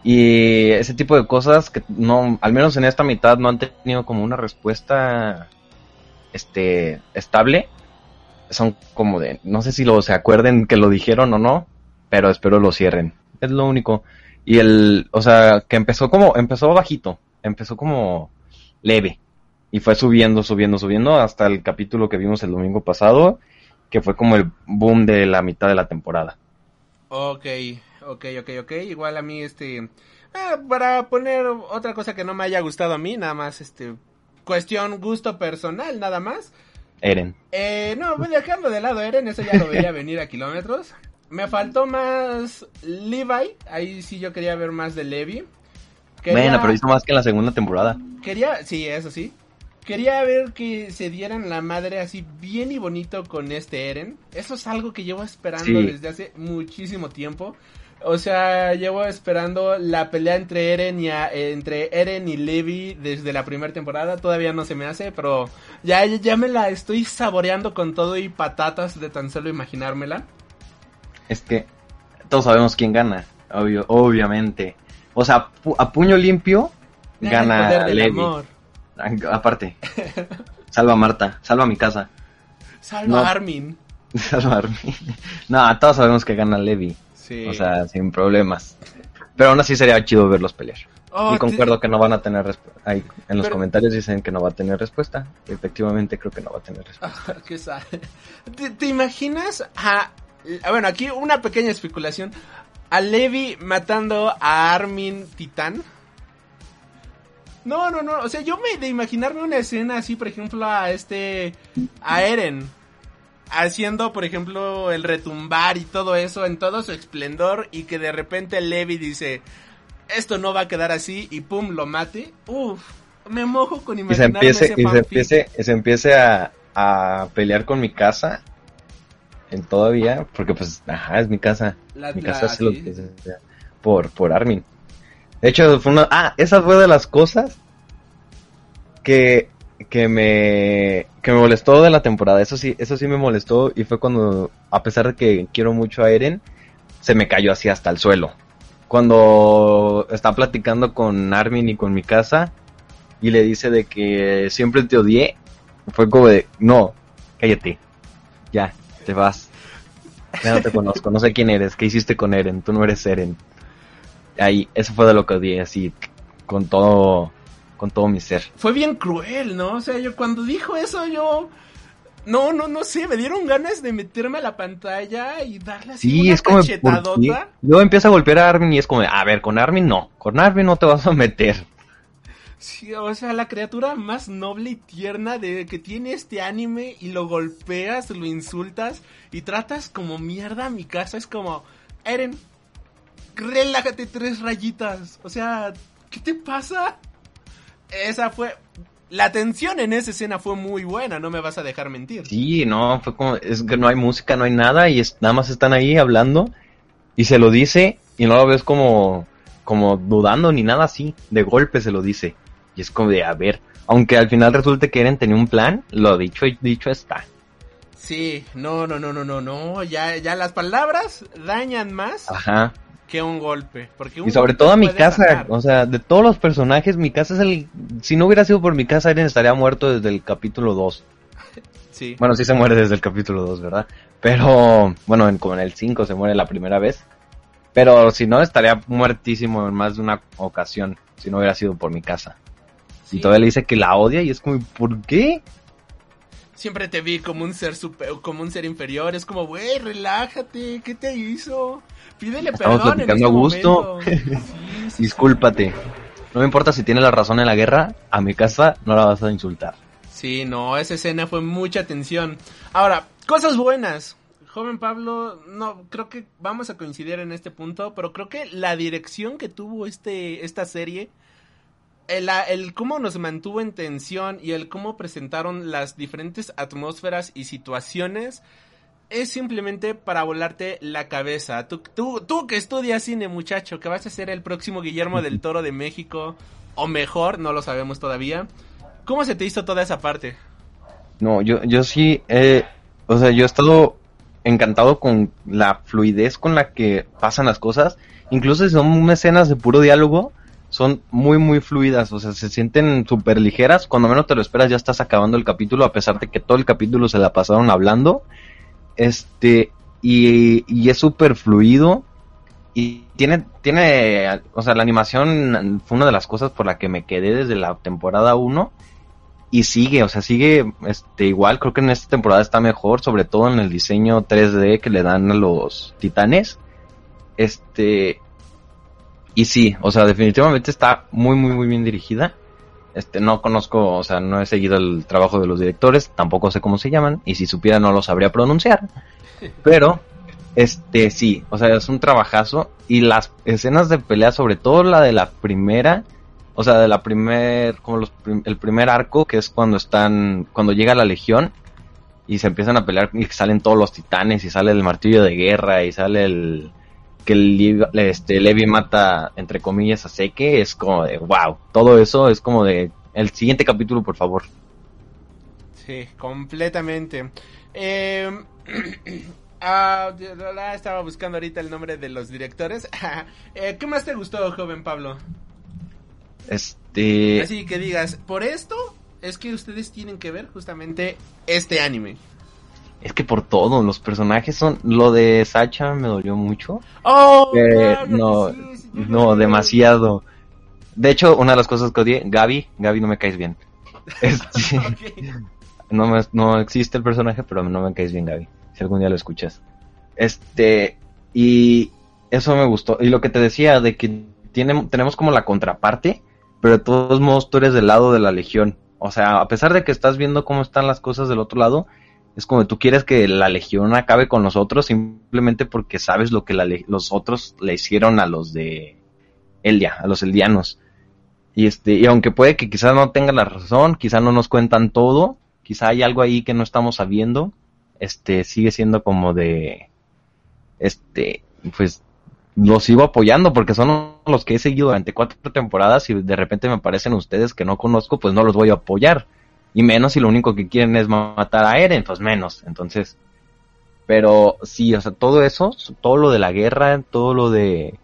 Y ese tipo de cosas que no, al menos en esta mitad no han tenido como una respuesta este estable son como de no sé si lo se acuerden que lo dijeron o no pero espero lo cierren es lo único y el o sea que empezó como empezó bajito empezó como leve y fue subiendo subiendo subiendo hasta el capítulo que vimos el domingo pasado que fue como el boom de la mitad de la temporada Ok, ok, ok, ok. Igual a mí, este. eh, para poner otra cosa que no me haya gustado a mí, nada más, este. Cuestión gusto personal, nada más. Eren Eh, no, voy dejando de lado Eren, eso ya lo veía venir a kilómetros. Me faltó más Levi, ahí sí yo quería ver más de Levi. Quería- bueno pero hizo más que en la segunda temporada Quería, sí, eso sí. Quería ver que se dieran la madre así bien y bonito con este Eren. Eso es algo que llevo esperando Sí. desde hace muchísimo tiempo. O sea, llevo esperando la pelea entre Eren y a- entre Eren y Levi desde la primera temporada. Todavía no se me hace, pero ya, ya me la estoy saboreando con todo y patatas de tan solo imaginármela. Es que todos sabemos quién gana, obvio, obviamente. O sea, pu- a puño limpio El gana poder del Levi. amor. Aparte, salva a Marta, salva a mi casa, Salva No. a Armin. salva a Armin. No, todos sabemos que gana Levi, Sí. o sea, sin problemas. Pero aún así sería chido verlos pelear. Oh, y te- concuerdo que no van a tener respuesta. En los comentarios dicen que no va a tener respuesta. Efectivamente creo que no va a tener respuesta. Ah, qué. ¿Te, te imaginas a... a- Bueno, aquí una pequeña especulación. A Levi matando a Armin Titán. No, no, no. O sea, yo me de imaginarme una escena así, por ejemplo, a este... A Eren. Haciendo, por ejemplo, el retumbar y todo eso en todo su esplendor. Y que de repente Levi dice... Esto no va a quedar así. Y pum, lo mate. Uf. Me mojo con Y se imaginarme empiece, ese y se empiece, y se empiece a, a pelear con mi casa. En todavía, porque pues, ajá, es mi casa. La- Mi la- casa lo que por, por Armin. De hecho, fue una... Ah, esa fue de las cosas que, que me que me molestó de la temporada. Eso sí, eso sí me molestó y fue cuando, a pesar de que quiero mucho a Eren, se me cayó así hasta el suelo. Cuando está platicando con Armin y con mi casa y le dice de que siempre te odié, fue como de, no, cállate, ya, te vas. Ya no te conozco, no sé quién eres, qué hiciste con Eren, tú no eres Eren. Ahí, eso fue de lo que odié, así, con todo, con todo mi ser. Fue bien cruel, ¿no? O sea, yo cuando dijo eso, yo... No, no, no sé, me dieron ganas de meterme a la pantalla y darle así Sí, una es como... ¿por cachetadota. Luego empieza a golpear a Armin y es como, a ver, con Armin no, con Armin no te vas a meter. Sí, o sea, la criatura más noble y tierna de que tiene este anime y lo golpeas, lo insultas y tratas como mierda a mi casa. Es como, Eren, relájate tres rayitas. O sea, ¿qué te pasa? Esa fue... La tensión en esa escena fue muy buena, no me vas a dejar mentir. Sí, no, fue como, es que no hay música, no hay nada y es, nada más están ahí hablando y se lo dice y no lo ves como, como dudando ni nada así, de golpe se lo dice. Y es como de, a ver, aunque al final resulte que Eren tenía un plan, lo dicho y dicho está. Sí, no, no, no, no, no, no, ya, ya las palabras dañan más Ajá. Que un golpe. Porque un Y sobre todo a mi casa, o sea, de todos los personajes, mi casa es el... Si no hubiera sido por mi casa, Eren estaría muerto desde el capítulo 2. Sí. Bueno, sí se muere desde el capítulo 2, ¿verdad? Pero, bueno, en, como en el 5 se muere la primera vez. Pero si no, estaría muertísimo en más de una ocasión, si no hubiera sido por mi casa. Sí. Y todavía le dice que la odia y es como, ¿por qué? Siempre te vi como un ser super, como un ser inferior. Es como, güey, relájate. ¿Qué te hizo? Pídele Estamos perdón en platicando este a gusto. momento. Sí, sí, Discúlpate. No me importa si tiene la razón en la guerra, a mi casa no la vas a insultar. Sí, no, esa escena fue mucha tensión. Ahora, cosas buenas. Joven Pablo, no, creo que vamos a coincidir en este punto, pero creo que la dirección que tuvo este, esta serie, el, el cómo nos mantuvo en tensión y el cómo presentaron las diferentes atmósferas y situaciones, es simplemente para volarte la cabeza. Tú, tú, tú que estudias cine, muchacho, que vas a ser el próximo Guillermo del Toro de México, o mejor, no lo sabemos todavía. ¿Cómo se te hizo toda esa parte? No, yo, yo sí, eh, o sea, yo he estado encantado con la fluidez con la que pasan las cosas. Incluso si son escenas de puro diálogo, son muy, muy fluidas. O sea, se sienten súper ligeras. Cuando menos te lo esperas, ya estás acabando el capítulo, a pesar de que todo el capítulo se la pasaron hablando. Este, y, y es súper fluido. Y tiene, tiene, o sea, la animación fue una de las cosas por la que me quedé desde la temporada 1 y sigue, o sea, sigue este igual, creo que en esta temporada está mejor, sobre todo en el diseño 3D que le dan a los titanes. Este y sí, o sea, definitivamente está muy muy muy bien dirigida. Este no conozco, o sea, no he seguido el trabajo de los directores, tampoco sé cómo se llaman y si supiera no lo sabría pronunciar. Pero este sí, o sea, es un trabajazo y las escenas de pelea, sobre todo la de la primera, o sea, de la primer, como los prim- el primer arco, que es cuando están, cuando llega la legión y se empiezan a pelear y salen todos los titanes y sale el martillo de guerra y sale el que el, Levi- este Levi mata entre comillas a Seke, es como de wow, todo eso es como de el siguiente capítulo, por favor. Sí, completamente. Eh, ah, estaba buscando ahorita el nombre de los directores. Eh, ¿Qué más te gustó, joven Pablo? Este Así que digas, por esto es que ustedes tienen que ver justamente este anime. Es que por todo, los personajes son lo de Sacha me dolió mucho. Oh, Eh, claro no, sí, sí, yo no, demasiado. De hecho, una de las cosas que odié, Gaby, Gaby no me caes bien. Este, no, me- no existe el personaje, pero no me caes bien, Gaby. Si algún día lo escuchas. Este, y eso me gustó. Y lo que te decía, de que tiene, tenemos como la contraparte, pero de todos modos tú eres del lado de la legión. O sea, a pesar de que estás viendo cómo están las cosas del otro lado, es como tú quieres que la legión acabe con nosotros simplemente porque sabes lo que la los otros le hicieron a los de Eldia, a los eldianos. Y este, y aunque puede que quizás no tengan la razón, quizás no nos cuentan todo, quizá hay algo ahí que no estamos sabiendo, este, sigue siendo como de, este, pues, los sigo apoyando porque son los que he seguido durante cuatro temporadas y de repente me aparecen ustedes que no conozco, pues no los voy a apoyar. Y menos si lo único que quieren es matar a Eren, pues menos. Entonces, pero sí, o sea, todo eso, todo lo de la guerra, todo lo de,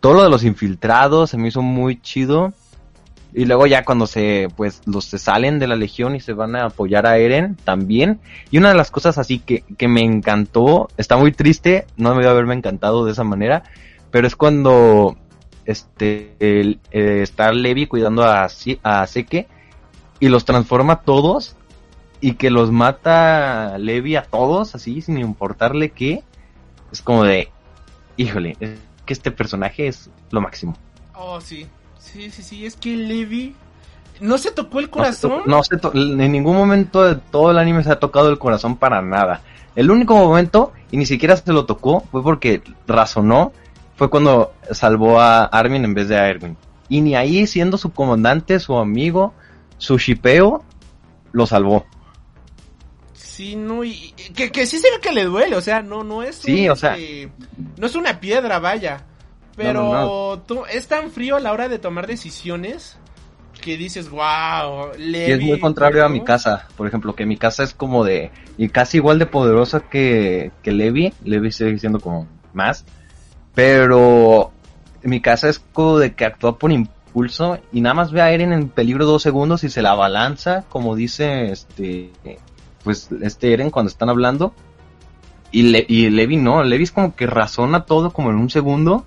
todo lo de los infiltrados se me hizo muy chido. Y luego ya cuando se, pues, los se salen de la legión y se van a apoyar a Eren también. Y una de las cosas así que, que me encantó, está muy triste, no me debe haberme encantado de esa manera, pero es cuando este, el- eh, está Levi cuidando a, a Seke y los transforma a todos y que los mata Levi a todos así sin importarle qué. Es como de, híjole, es que este personaje es lo máximo. Oh, sí. Sí, sí, sí. Es que Levi no se tocó el No se corazón. to- No se to- en ningún momento de todo el anime se ha tocado el corazón para nada. El único momento, y ni siquiera se lo tocó, fue porque razonó, fue cuando salvó a Armin en vez de a Erwin. Y ni ahí, siendo su comandante, su amigo, su shipeo, lo salvó. Sí, no, y, que, que sí se ve que le duele, o sea, no, no es Sí, un, o sea- no es una piedra, vaya, pero No, tú- es tan frío a la hora de tomar decisiones que dices, wow, Y es muy contrario a mi casa, por ejemplo, que mi casa es como de, y casi igual de poderosa que, que Levi, Levi sigue siendo como más, pero mi casa es como de que actúa por impulso y nada más ve a Eren en peligro dos segundos y se la balanza, como dice este, pues este Eren cuando están hablando, y, Le- y Levi no, Levi es como que razona todo como en un segundo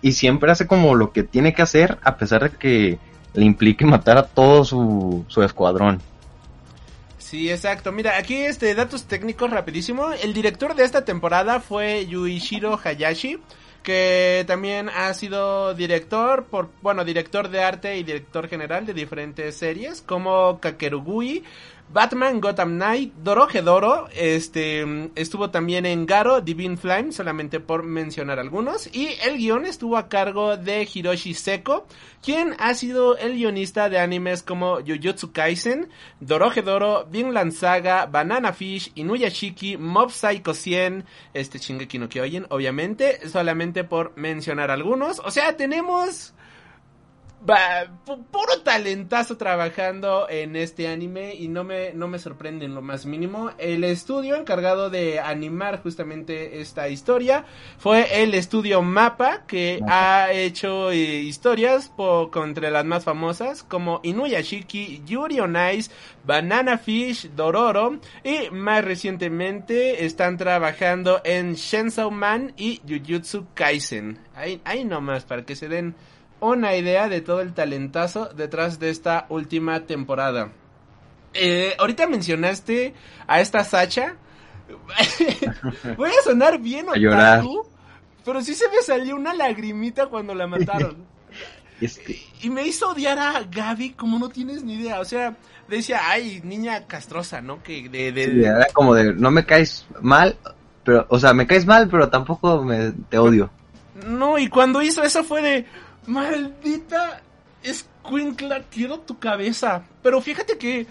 y siempre hace como lo que tiene que hacer a pesar de que le implique matar a todo su, su escuadrón. Sí, exacto. Mira, aquí este datos técnicos rapidísimo. El director de esta temporada fue Yuichiro Hayashi, que también ha sido director por, bueno, director de arte y director general de diferentes series como Kakerugui, Batman Gotham Knight, Dorohedoro, este estuvo también en Garo, Divine Flame, solamente por mencionar algunos, y el guion estuvo a cargo de Hiroshi Seko, quien ha sido el guionista de animes como Jujutsu Kaisen, Dorohedoro, Vinland Saga, Banana Fish, Inuyashiki, Mob Psycho 100, este Shingeki no Kyojin, obviamente, solamente por mencionar algunos. O sea, tenemos puro talentazo trabajando en este anime y no me, no me sorprende en lo más mínimo. El estudio encargado de animar justamente esta historia fue el estudio Mapa, que ha hecho eh, historias po- entre las más famosas como Inuyashiki, Yuri on Ice, Banana Fish, Dororo y más recientemente están trabajando en Chainsaw Man y Jujutsu Kaisen. Ahí, ahí nomás para que se den una idea de todo el talentazo detrás de esta última temporada. Eh, ahorita mencionaste a esta Sacha. Voy a sonar bien A llorar. otaku, pero sí se me salió una lagrimita cuando la mataron. Y me hizo odiar a Gaby como no tienes ni idea. O sea, decía, ay, niña castrosa, ¿no? Que de... de- sí, era como de, no me caes mal, pero, o sea, me caes mal, pero tampoco me, te odio. No, y cuando hizo eso fue de, maldita escuincla, quiero tu cabeza. Pero fíjate que,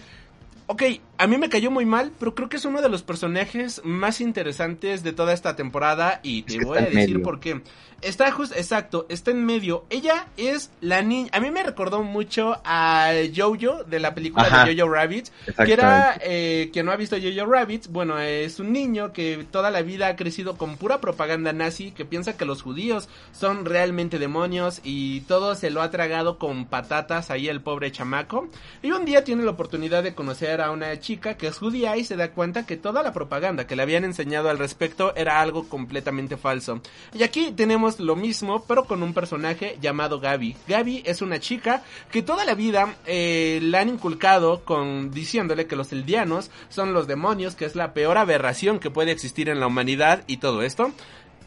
ok, a mí me cayó muy mal, pero creo que es uno de los personajes más interesantes de toda esta temporada y te voy a decir por qué. Está justo, exacto, está en medio. Ella es la niña, a mí me recordó mucho a Jojo de la película Ajá. de Jojo Rabbit, que era, eh, quien no ha visto Jojo Rabbit, bueno, es un niño que toda la vida ha crecido con pura propaganda nazi, que piensa que los judíos son realmente demonios y todo se lo ha tragado con patatas ahí el pobre chamaco. Y un día tiene la oportunidad de conocer a una chica que es judía y se da cuenta que toda la propaganda que le habían enseñado al respecto era algo completamente falso. Y aquí tenemos lo mismo, pero con un personaje llamado Gaby. Gaby es una chica que toda la vida eh, la han inculcado con diciéndole que los eldianos son los demonios, que es la peor aberración que puede existir en la humanidad y todo esto.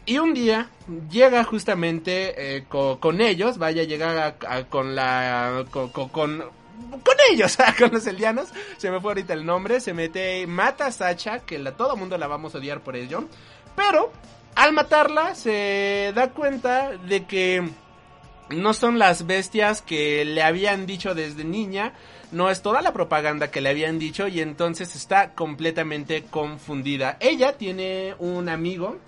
Y un día llega justamente eh, co- con ellos, vaya, llega a- a- con la... co- co- con, con ellos, con los eldianos, se me fue ahorita el nombre, se mete, mata a Sacha, que la, todo mundo la vamos a odiar por ello, pero al matarla se da cuenta de que no son las bestias que le habían dicho desde niña, no es toda la propaganda que le habían dicho y entonces está completamente confundida. Ella tiene un amigo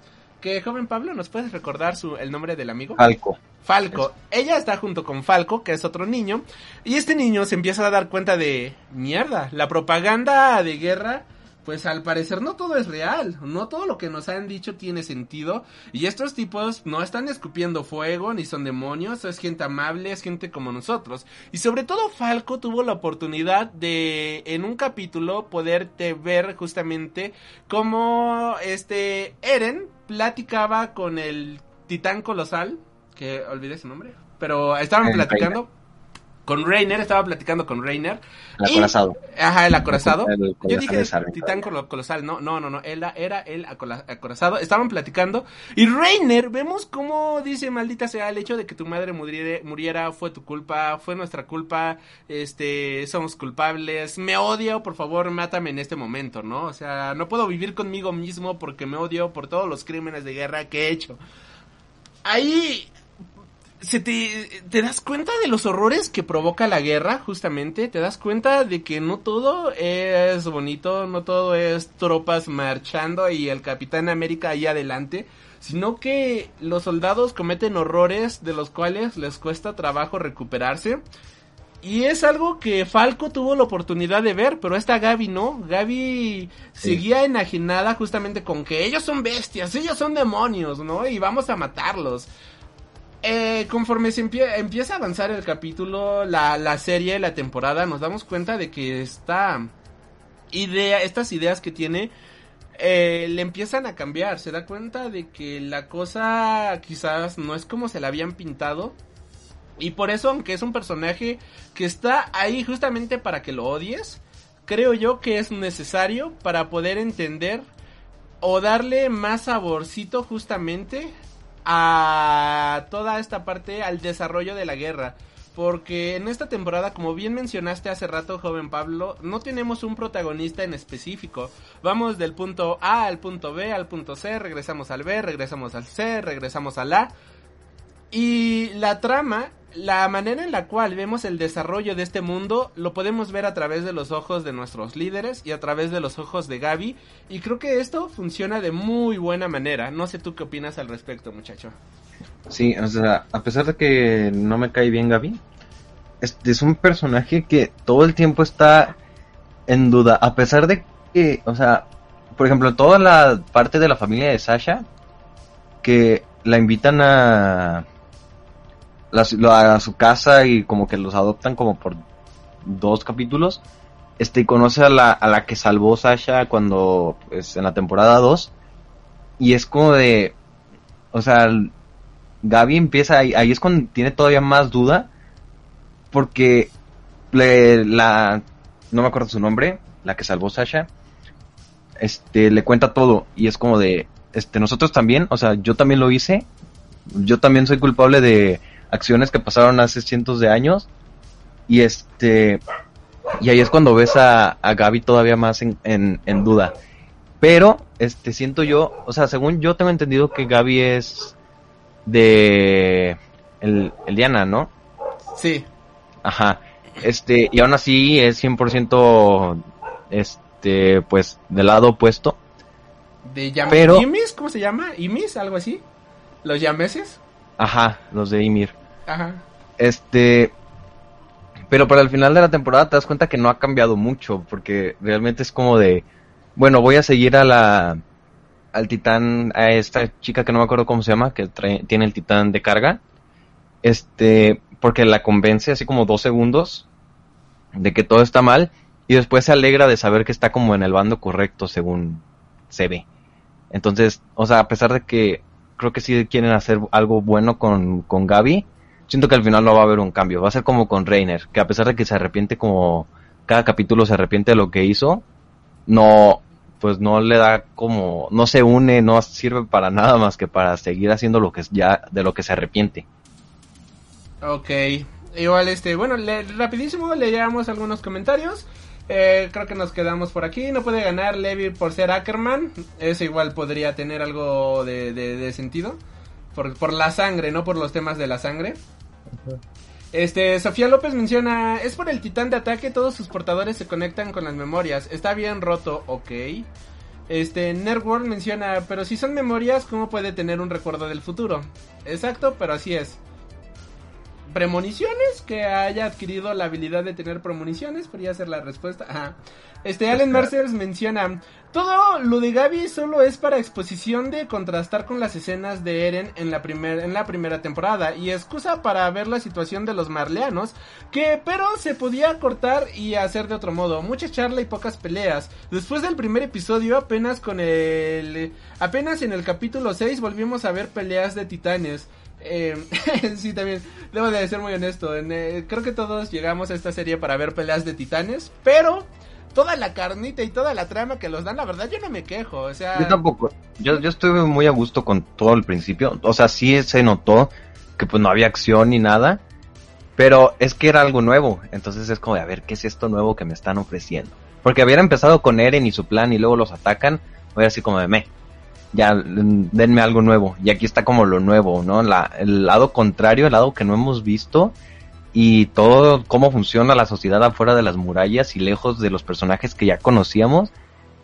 que joven Pablo, ¿nos puedes recordar su el nombre del amigo? Falco. Falco. Ella está junto con Falco, que es otro niño, y este niño se empieza a dar cuenta de mierda, la propaganda de guerra pues al parecer no todo es real, no todo lo que nos han dicho tiene sentido y estos tipos no están escupiendo fuego ni son demonios, es gente amable, es gente como nosotros. Y sobre todo Falco tuvo la oportunidad de en un capítulo poderte ver justamente cómo este Eren platicaba con el titán colosal, que olvidé su nombre. pero estaban platicando con Reiner, estaba platicando con Reiner. El y- acorazado. Ajá, el acorazado. El Yo dije titán colo- colosal, no, no, no, no, era, era el acorazado. Estaban platicando y Reiner, vemos cómo dice, maldita sea, el hecho de que tu madre muriera, muriera fue tu culpa, fue nuestra culpa, este, somos culpables, me odio, por favor, mátame en este momento, ¿no? O sea, no puedo vivir conmigo mismo porque me odio por todos los crímenes de guerra que he hecho. Ahí se te, te das cuenta de los horrores que provoca la guerra, justamente. Te das cuenta de que no todo es bonito, no todo es tropas marchando y el Capitán América ahí adelante, sino que los soldados cometen horrores de los cuales les cuesta trabajo recuperarse. Y es algo que Falco tuvo la oportunidad de ver, pero esta Gaby no. Gaby seguía enajenada justamente con que ellos son bestias, ellos son demonios, ¿no? Y vamos a matarlos. Eh, conforme se empie- empieza a avanzar el capítulo, la, la serie, la temporada, nos damos cuenta de que esta idea, estas ideas que tiene, eh, le empiezan a cambiar. Se da cuenta de que la cosa quizás no es como se la habían pintado. Y por eso, aunque es un personaje que está ahí justamente para que lo odies, creo yo que es necesario para poder entender o darle más saborcito justamente a toda esta parte, al desarrollo de la guerra. Porque en esta temporada, como bien mencionaste hace rato, joven Pablo, no tenemos un protagonista en específico. Vamos del punto A al punto B, al punto C, regresamos al B, regresamos al C, regresamos al A. Y la trama, la manera en la cual vemos el desarrollo de este mundo, lo podemos ver a través de los ojos de nuestros líderes y a través de los ojos de Gaby. Y creo que esto funciona de muy buena manera. No sé tú qué opinas al respecto, muchacho. Sí, o sea, a pesar de que no me cae bien Gaby, es un personaje que todo el tiempo está en duda, a pesar de que, o sea, por ejemplo, toda la parte de la familia de Sasha, que la invitan a, a su casa y como que los adoptan como por dos capítulos, este, y conoce a la, a la que salvó Sasha cuando, pues, en la temporada 2, y es como de, o sea, Gaby empieza ahí, ahí es cuando tiene todavía más duda porque le, la no me acuerdo su nombre, la que salvó Sasha, este le cuenta todo. Y es como de este nosotros también, o sea, yo también lo hice. Yo también soy culpable de acciones que pasaron hace cientos de años y este y ahí es cuando ves a, a Gaby todavía más en, en, en duda. Pero, este, siento yo, o sea, según yo tengo entendido que Gaby es de el, el Diana, ¿no? Sí. Ajá. Este, y aún así es 100% este, pues, del lado opuesto. De Yam Pero- ¿Imis? ¿Cómo se llama? ¿Imis? ¿Algo así? ¿Los yameses? Ajá, los de Ymir. Ajá. Este, pero para el final de la temporada te das cuenta que no ha cambiado mucho, porque realmente es como de, bueno, voy a seguir a la, al titán, a esta chica que no me acuerdo cómo se llama, que trae- tiene el titán de carga, este, porque la convence así como dos segundos de que todo está mal, y después se alegra de saber que está como en el bando correcto según se ve. Entonces, o sea, a pesar de que creo que sí quieren hacer algo bueno con, con Gaby, siento que al final no va a haber un cambio. Va a ser como con Reiner, que a pesar de que se arrepiente como cada capítulo se arrepiente de lo que hizo, no, pues no le da como, no se une, no sirve para nada más que para seguir haciendo lo que ya, de lo que se arrepiente. Ok. Igual, este, bueno, le- rapidísimo leíamos algunos comentarios. Eh, creo que nos quedamos por aquí. No puede ganar Levi por ser Ackerman. Eso igual podría tener algo de, de- de sentido. Por, por la sangre, no por los temas de la sangre. Este, Sofía López menciona, es por el titán de ataque, todos sus portadores se conectan con las memorias. Está bien roto, ok. Este, Nerdworld menciona, pero si son memorias, ¿cómo puede tener un recuerdo del futuro? Exacto, pero así es premoniciones, que haya adquirido la habilidad de tener premoniciones, podría ser la respuesta. Ajá. Este Allen Mercers menciona, todo lo de Gaby solo es para exposición de contrastar con las escenas de Eren en la, primer, en la primera temporada y excusa para ver la situación de los marleanos, que pero se podía cortar y hacer de otro modo, mucha charla y pocas peleas. Después del primer episodio, apenas con el apenas en el capítulo 6 volvimos a ver peleas de titanes. Eh, sí, también, debo de ser muy honesto. Eh, creo que todos llegamos a esta serie para ver peleas de titanes, pero toda la carnita y toda la trama que los dan, la verdad, yo no me quejo. O sea, Yo. Yo, estuve muy a gusto con todo el principio. O sea, sí se notó que pues no había acción ni nada. Pero es que era algo nuevo. Entonces es como a ver, ¿qué es esto nuevo que me están ofreciendo? Porque habían empezado con Eren y su plan y luego los atacan. Voy así como de, me. Ya, mm, denme algo nuevo. Y aquí está como lo nuevo, ¿no? La, el lado contrario, el lado que no hemos visto. Y todo cómo funciona la sociedad afuera de las murallas y lejos de los personajes que ya conocíamos.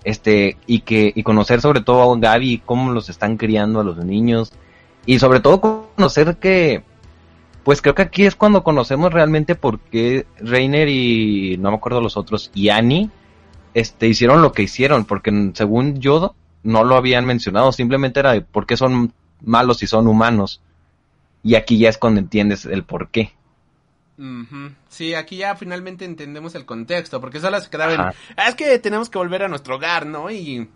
Este, y que, y conocer sobre todo a Gaby, cómo los están criando a los niños. Y sobre todo conocer que, pues creo que aquí es cuando conocemos realmente por qué Reiner y no me acuerdo los otros y Annie este hicieron lo que hicieron porque según yo no lo habían mencionado simplemente era de por qué son malos y son humanos y aquí ya es cuando entiendes el por qué. Sí, aquí ya finalmente entendemos el contexto, porque solo se quedaba en, Ajá. "Ah, es que tenemos que volver a nuestro hogar, ¿no? Y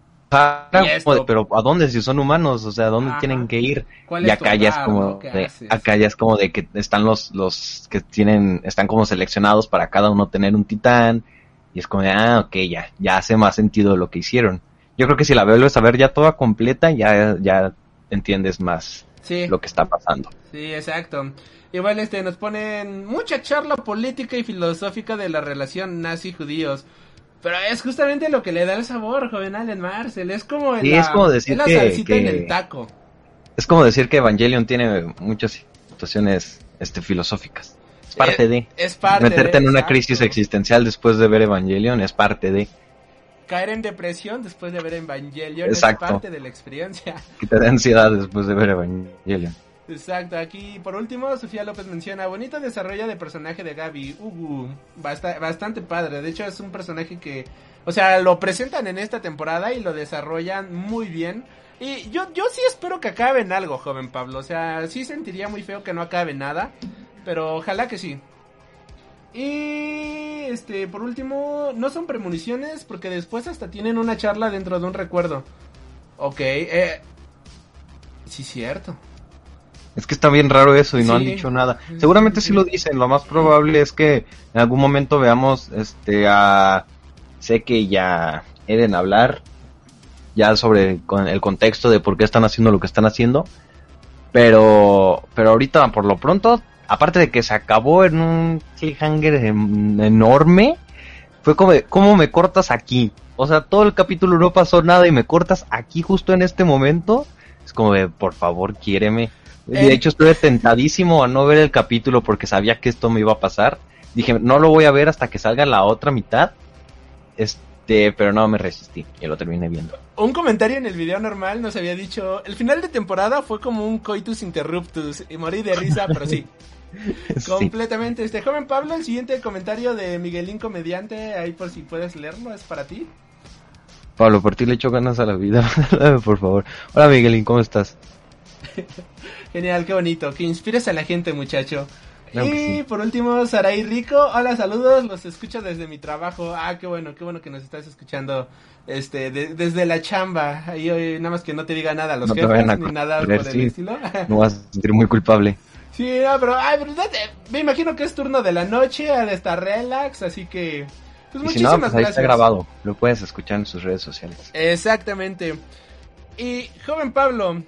Y esto- como de, pero ¿a dónde si son humanos? O sea, ¿a dónde Ajá. tienen que ir? ¿Cuál Y acá ya es como de, acá ya es como de que están los, los que tienen, están como seleccionados para cada uno tener un titán. Y es como de, ah, ok, ya, ya hace más sentido lo que hicieron. Yo creo que si la vuelves a ver ya toda completa, ya, ya entiendes más Sí, lo que está pasando. sí, exacto. Igual este nos ponen mucha charla política y filosófica de la relación nazi-judíos. Pero es justamente lo que le da el sabor, joven Allen Marcel. Es como, Sí, la, es como decir es la que- salsita en el taco. Es como decir que Evangelion tiene muchas situaciones, este, filosóficas. Es parte Eh, de. Es parte Meterte de- en una crisis existencial después de ver Evangelion es parte de. Caer en depresión después de ver Evangelion Exacto. es parte de la experiencia. Que te da ansiedad después de ver Evangelion. Exacto, aquí por último Sofía López menciona, bonito desarrollo de personaje de Gaby, Ugu, basta- bastante padre, de hecho es un personaje que, o sea, lo presentan en esta temporada y lo desarrollan muy bien. Y yo, yo sí espero que acabe en algo, joven Pablo, o sea, sí sentiría muy feo que no acabe nada, pero ojalá que sí. Y este, por último, no son premoniciones porque después hasta tienen una charla dentro de un recuerdo. Ok, eh... Sí, cierto. Es que está bien raro eso y no han dicho nada. Seguramente sí lo dicen. Lo más probable es que en algún momento veamos este a sé que ya Eren hablar ya sobre con el contexto de por qué están haciendo lo que están haciendo. Pero pero ahorita por lo pronto, aparte de que se acabó en un cliffhanger en- enorme, fue como de, ¿cómo me cortas aquí? O sea, todo el capítulo no pasó nada y me cortas aquí justo en este momento. Es como de, por favor, quiéreme. De Eh. hecho, estuve tentadísimo a no ver el capítulo porque sabía que esto me iba a pasar. Dije, no lo voy a ver hasta que salga la otra mitad. Este, pero no me resistí y lo terminé viendo. Un comentario en el video normal nos había dicho, el final de temporada fue como un coitus interruptus y morí de risa, pero sí, Sí. completamente. Este joven Pablo, el siguiente comentario de Miguelín Comediante, ahí por si puedes leerlo, es para ti. Pablo, por ti le echo ganas a la vida. por favor. Hola, Miguelín, ¿cómo estás? Genial, qué bonito, que inspires a la gente, muchacho. Claro y sí. por último, Saray Rico, hola, saludos, los escucho desde mi trabajo. Ah, qué bueno, qué bueno que nos estás escuchando este de- desde la chamba. Ahí hoy nada más que no te diga nada a los No jefes ni nada por el sí. estilo. No vas a sentir muy culpable. Sí, no, pero, ay, pero date- me imagino que es turno de la noche, de estar relax, así que, pues Y si muchísimas no, pues ahí gracias. está grabado. Lo puedes escuchar en sus redes sociales. Exactamente. Y, joven Pablo,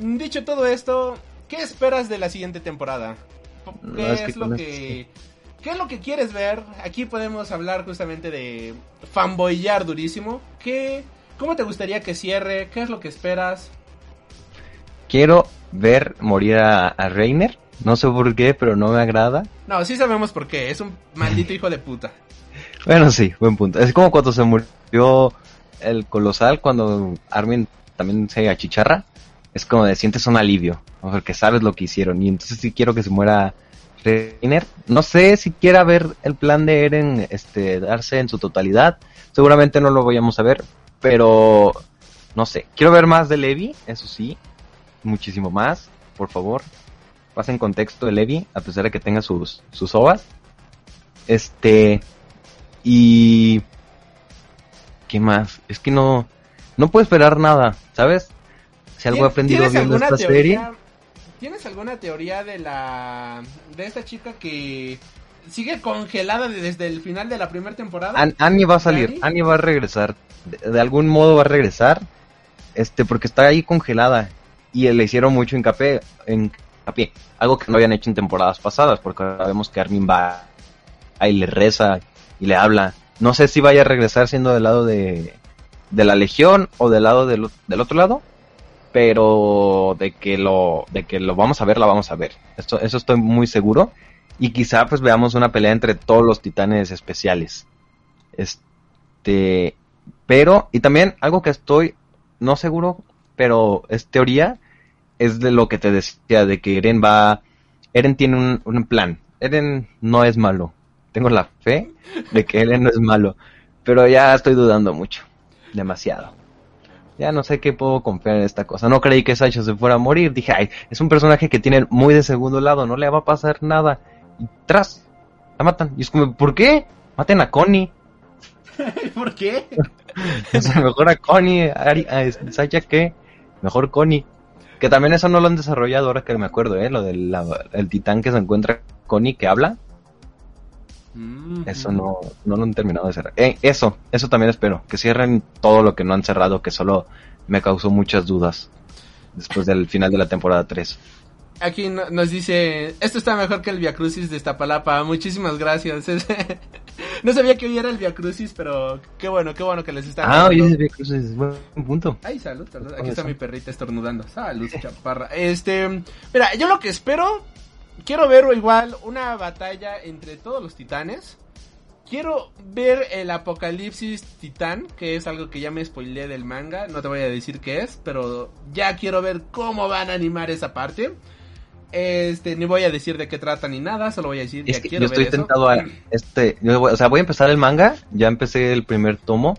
dicho todo esto, ¿qué esperas de la siguiente temporada? ¿Qué No, es es, que lo que... ¿Qué es lo que quieres ver? Aquí podemos hablar justamente de fanboyar durísimo. ¿Qué, ¿Cómo te gustaría que cierre? ¿Qué es lo que esperas? Quiero ver morir a, a Reiner. No sé por qué, pero no me agrada. No, sí sabemos por qué. Es un maldito hijo de puta. Bueno, sí, buen punto. Es como cuando se murió el colosal, cuando Armin también se achicharra. Es como de sientes un alivio, ¿no? porque sabes lo que hicieron. Y entonces sí quiero que se muera Reiner. No sé si quiera ver el plan de Eren este, darse en su totalidad. Seguramente no lo vayamos a ver, pero no sé. Quiero ver más de Levi, eso sí. Muchísimo más, por favor. Pasen contexto de Levi, a pesar de que tenga sus, sus ovas. Este. Y. ¿Qué más? Es que no. No puedo esperar nada, ¿sabes? Si algo he ¿Tien- aprendido ¿Tienes viendo esta serie. ¿tienes alguna teoría de la de esta chica que sigue congelada de- desde el final de la primera temporada? An- Annie va a salir, ¿Annie? Annie va a regresar. De, de algún modo va a regresar. Este, porque está ahí congelada. Y le hicieron mucho hincapié, hincapié. Algo que no habían hecho en temporadas pasadas. Porque ahora vemos que Armin va ahí le reza y le habla. No sé si vaya a regresar siendo del lado de, de la Legión o del lado del, del otro lado. Pero de que lo, de que lo vamos a ver, la vamos a ver. Esto, eso estoy muy seguro. Y quizá pues veamos una pelea entre todos los titanes especiales. Este, pero, y también algo que estoy no seguro, pero es teoría, es de lo que te decía, de que Eren va, Eren tiene un, un plan. Eren no es malo. Tengo la fe de que Eren no es malo, pero ya estoy dudando mucho, demasiado. Ya no sé qué puedo confiar en esta cosa. No creí que Sancho se fuera a morir. Dije, ay, es un personaje que tiene muy de segundo lado, no le va a pasar nada. Y tras, la matan. Y es como, ¿por qué? Maten a Connie. ¿Por qué? O sea, mejor a Connie, a, Ari- a Saya que mejor Connie. Que también eso no lo han desarrollado ahora que me acuerdo, ¿eh? Lo del la- el titán que se encuentra Connie que habla. Eso no, no lo han terminado de cerrar. Eh, eso, eso también espero. Que cierren todo lo que no han cerrado, que solo me causó muchas dudas. Después del final de la temporada 3. Aquí no- nos dice, esto está mejor que el Via Crucis de Iztapalapa, muchísimas gracias. no sabía que hoy era el Via Crucis, pero qué bueno, qué bueno que les está Ah, oye, gustando. ese Cruz es buen punto. Ay, salud, salud. Aquí está mi perrita estornudando. Salud, chaparra. Este, mira, yo lo que espero, quiero ver igual una batalla entre todos los titanes. Quiero ver el apocalipsis titán, que es algo que ya me spoileé del manga. No te voy a decir qué es, pero ya quiero ver cómo van a animar esa parte. Este, ni voy a decir de qué trata ni nada, solo voy a decir Es ya que quiero yo estoy ver eso. tentado a este, yo voy- o sea, voy a empezar el manga, ya empecé el primer tomo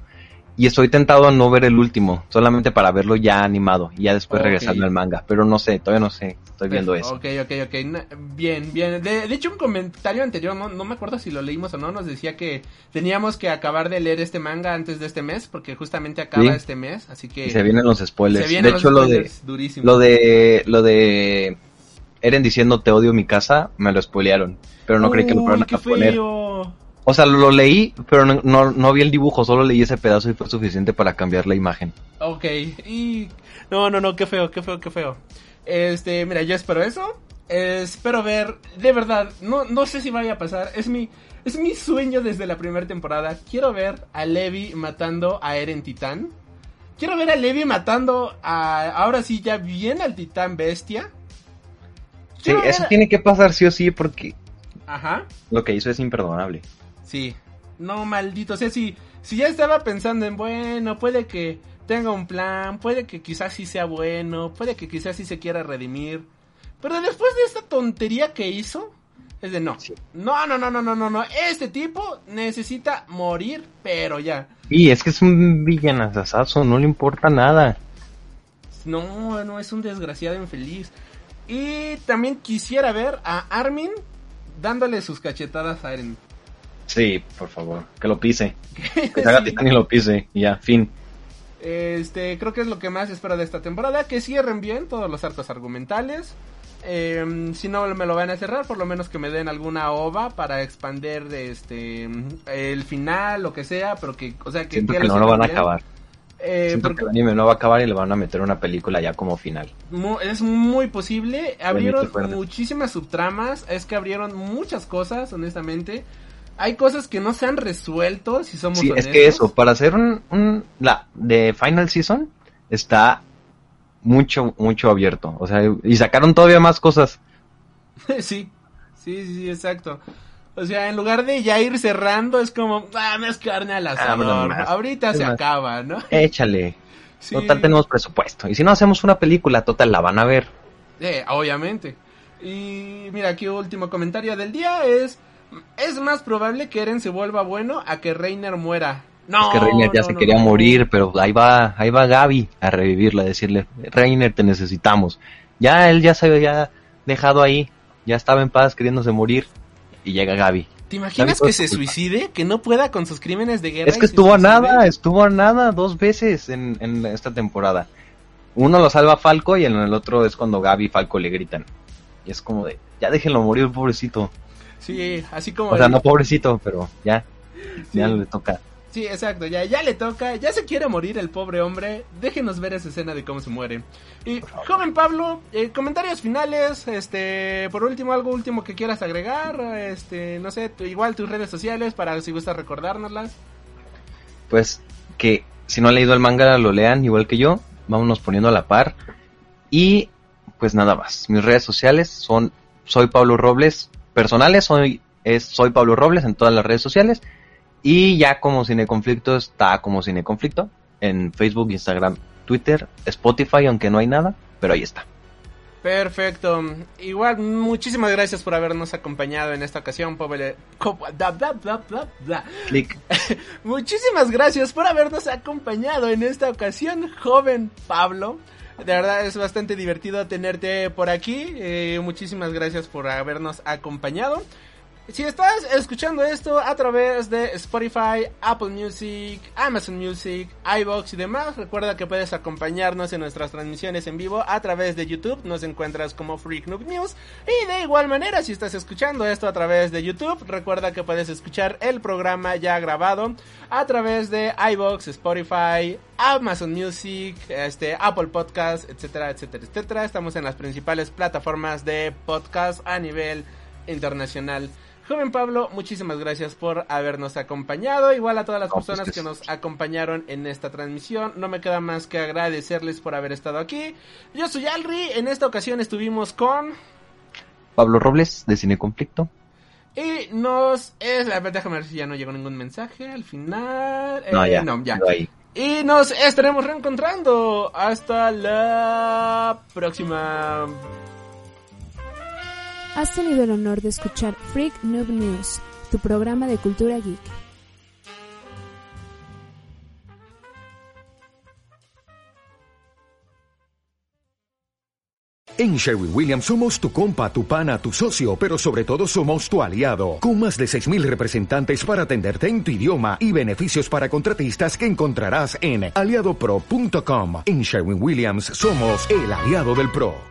y estoy tentado a no ver el último, solamente para verlo ya animado y ya después Ok. regresarme al manga, pero no sé, todavía no sé, estoy viendo eso. Ok, ok, ok. Bien, bien. De, de hecho, un comentario anterior, no, no me acuerdo si lo leímos o no, nos decía que teníamos que acabar de leer este manga antes de este mes, porque justamente acaba Sí. este mes, así que... Y se vienen los spoilers. se vienen de los hecho lo de durísimos. lo de lo de Eren diciendo te odio mi casa, me lo spoilearon, pero no creí que lo fueran a poner. feo. O sea, lo leí, pero no, no, no vi el dibujo, solo leí ese pedazo y fue suficiente para cambiar la imagen. Ok, y... No, no, no, qué feo, qué feo, qué feo. Este, mira, yo espero eso. Eh, espero ver, de verdad, no, no sé si vaya a pasar. Es mi, es mi sueño desde la primera temporada. Quiero ver a Levi matando a Eren Titán. Quiero ver a Levi matando a, ahora sí, ya bien al Titán Bestia. Sí, eso tiene que pasar sí o sí porque Ajá. lo que hizo es imperdonable. Sí. No, maldito. O sea, si, si ya estaba pensando en, bueno, puede que tenga un plan, puede que quizás sí sea bueno, puede que quizás sí se quiera redimir. Pero después de esta tontería que hizo, es de no. No, no, no, no, no, no, no. Este tipo necesita morir, pero ya. Y es que es un villanazazazo, no le importa nada. No, no, es un desgraciado infeliz. Y también quisiera ver a Armin dándole sus cachetadas a Eren. Sí, por favor, que lo pise. Que se haga Sí. titán y lo pise. Y ya, fin. Este, creo que es lo que más espero de esta temporada, que cierren bien todos los arcos argumentales. Eh, si no me lo van a cerrar, por lo menos que me den alguna ova para expander este el final, lo que sea, pero que, o sea, que, no lo van a acabar. Eh, Siento porque que el anime no va a acabar y le van a meter una película ya como final. mu- es muy posible. Abrieron muchísimas subtramas, es que abrieron muchas cosas, honestamente. Hay cosas que no se han resuelto, si somos Sí, es honestos. que eso, para hacer un, un- la de Final Season está mucho, mucho abierto. O sea, y sacaron todavía más cosas. sí, sí, sí, exacto. O sea, en lugar de ya ir cerrando, es como, ah, más carne al asador. bueno, más. Ahorita Es se más. acaba, ¿no? Échale. Sí, Total tenemos presupuesto. Y si no hacemos una película, total la van a ver. eh, obviamente. Y mira, aquí último comentario del día es, es más probable que Eren se vuelva bueno a que Reiner muera. No, es que Reiner ya no, se no, quería no. morir, pero ahí va, ahí va Gaby a revivirla, a decirle, Reiner, te necesitamos. Ya él ya se había dejado ahí, ya estaba en paz queriéndose morir. Y llega Gaby. ¿Te imaginas Gaby, que se culpa. suicide? Que no pueda con sus crímenes de guerra. Es que estuvo a nada, estuvo a nada dos veces en, en esta temporada. uno lo salva Falco y en el otro es cuando Gaby y Falco le gritan. Y es como de, ya déjenlo morir, pobrecito. Sí, así como... O sea, el- no pobrecito, pero ya, ya le toca. Sí, exacto, ya, ya le toca, ya se quiere morir el pobre hombre. Déjenos ver esa escena de cómo se muere. Y, joven Pablo, eh, comentarios finales, este, por último, algo último que quieras agregar, este, no sé, tu- igual tus redes sociales para si gustas recordárnoslas. Pues que si no han leído el manga lo lean igual que yo, vámonos poniendo a la par. Y pues nada más, mis redes sociales son soy Pablo Robles, personales soy es soy Pablo Robles en todas las redes sociales y ya como Cine Conflicto está como Cine Conflicto en Facebook, Instagram, Twitter, Spotify, aunque no hay nada, pero ahí está. Perfecto. Igual, muchísimas gracias por habernos acompañado en esta ocasión, pobre... bla, bla, bla. Click. Muchísimas gracias por habernos acompañado en esta ocasión, joven Pablo. De verdad es bastante divertido tenerte por aquí. Eh, muchísimas gracias por habernos acompañado. Si estás escuchando esto a través de Spotify, Apple Music, Amazon Music, iBox y demás, recuerda que puedes acompañarnos en nuestras transmisiones en vivo a través de YouTube. Nos encuentras como Freak Noob News. Y de igual manera, si estás escuchando esto a través de YouTube, recuerda que puedes escuchar el programa ya grabado a través de iBox, Spotify, Amazon Music, este, Apple Podcast, etcétera, etcétera, etcétera. Estamos en las principales plataformas de podcast a nivel internacional. Joven Pablo, muchísimas gracias por habernos acompañado. Igual a todas las No, pues personas que nos acompañaron en esta transmisión. No me queda más que agradecerles por haber estado aquí. Yo soy Alri. En esta ocasión estuvimos con. Pablo Robles de Cine Conflicto. Y nos. Es, déjame ver si ya no llegó ningún mensaje al final. No, Eh, ya. No, ya. Y nos estaremos reencontrando. Hasta la próxima. Has tenido el honor de escuchar Freak Noob News, tu programa de cultura geek. En Sherwin Williams somos tu compa, tu pana, tu socio, pero sobre todo somos tu aliado, con más de 6.000 representantes para atenderte en tu idioma y beneficios para contratistas que encontrarás en aliadopro.com. En Sherwin Williams somos el aliado del PRO.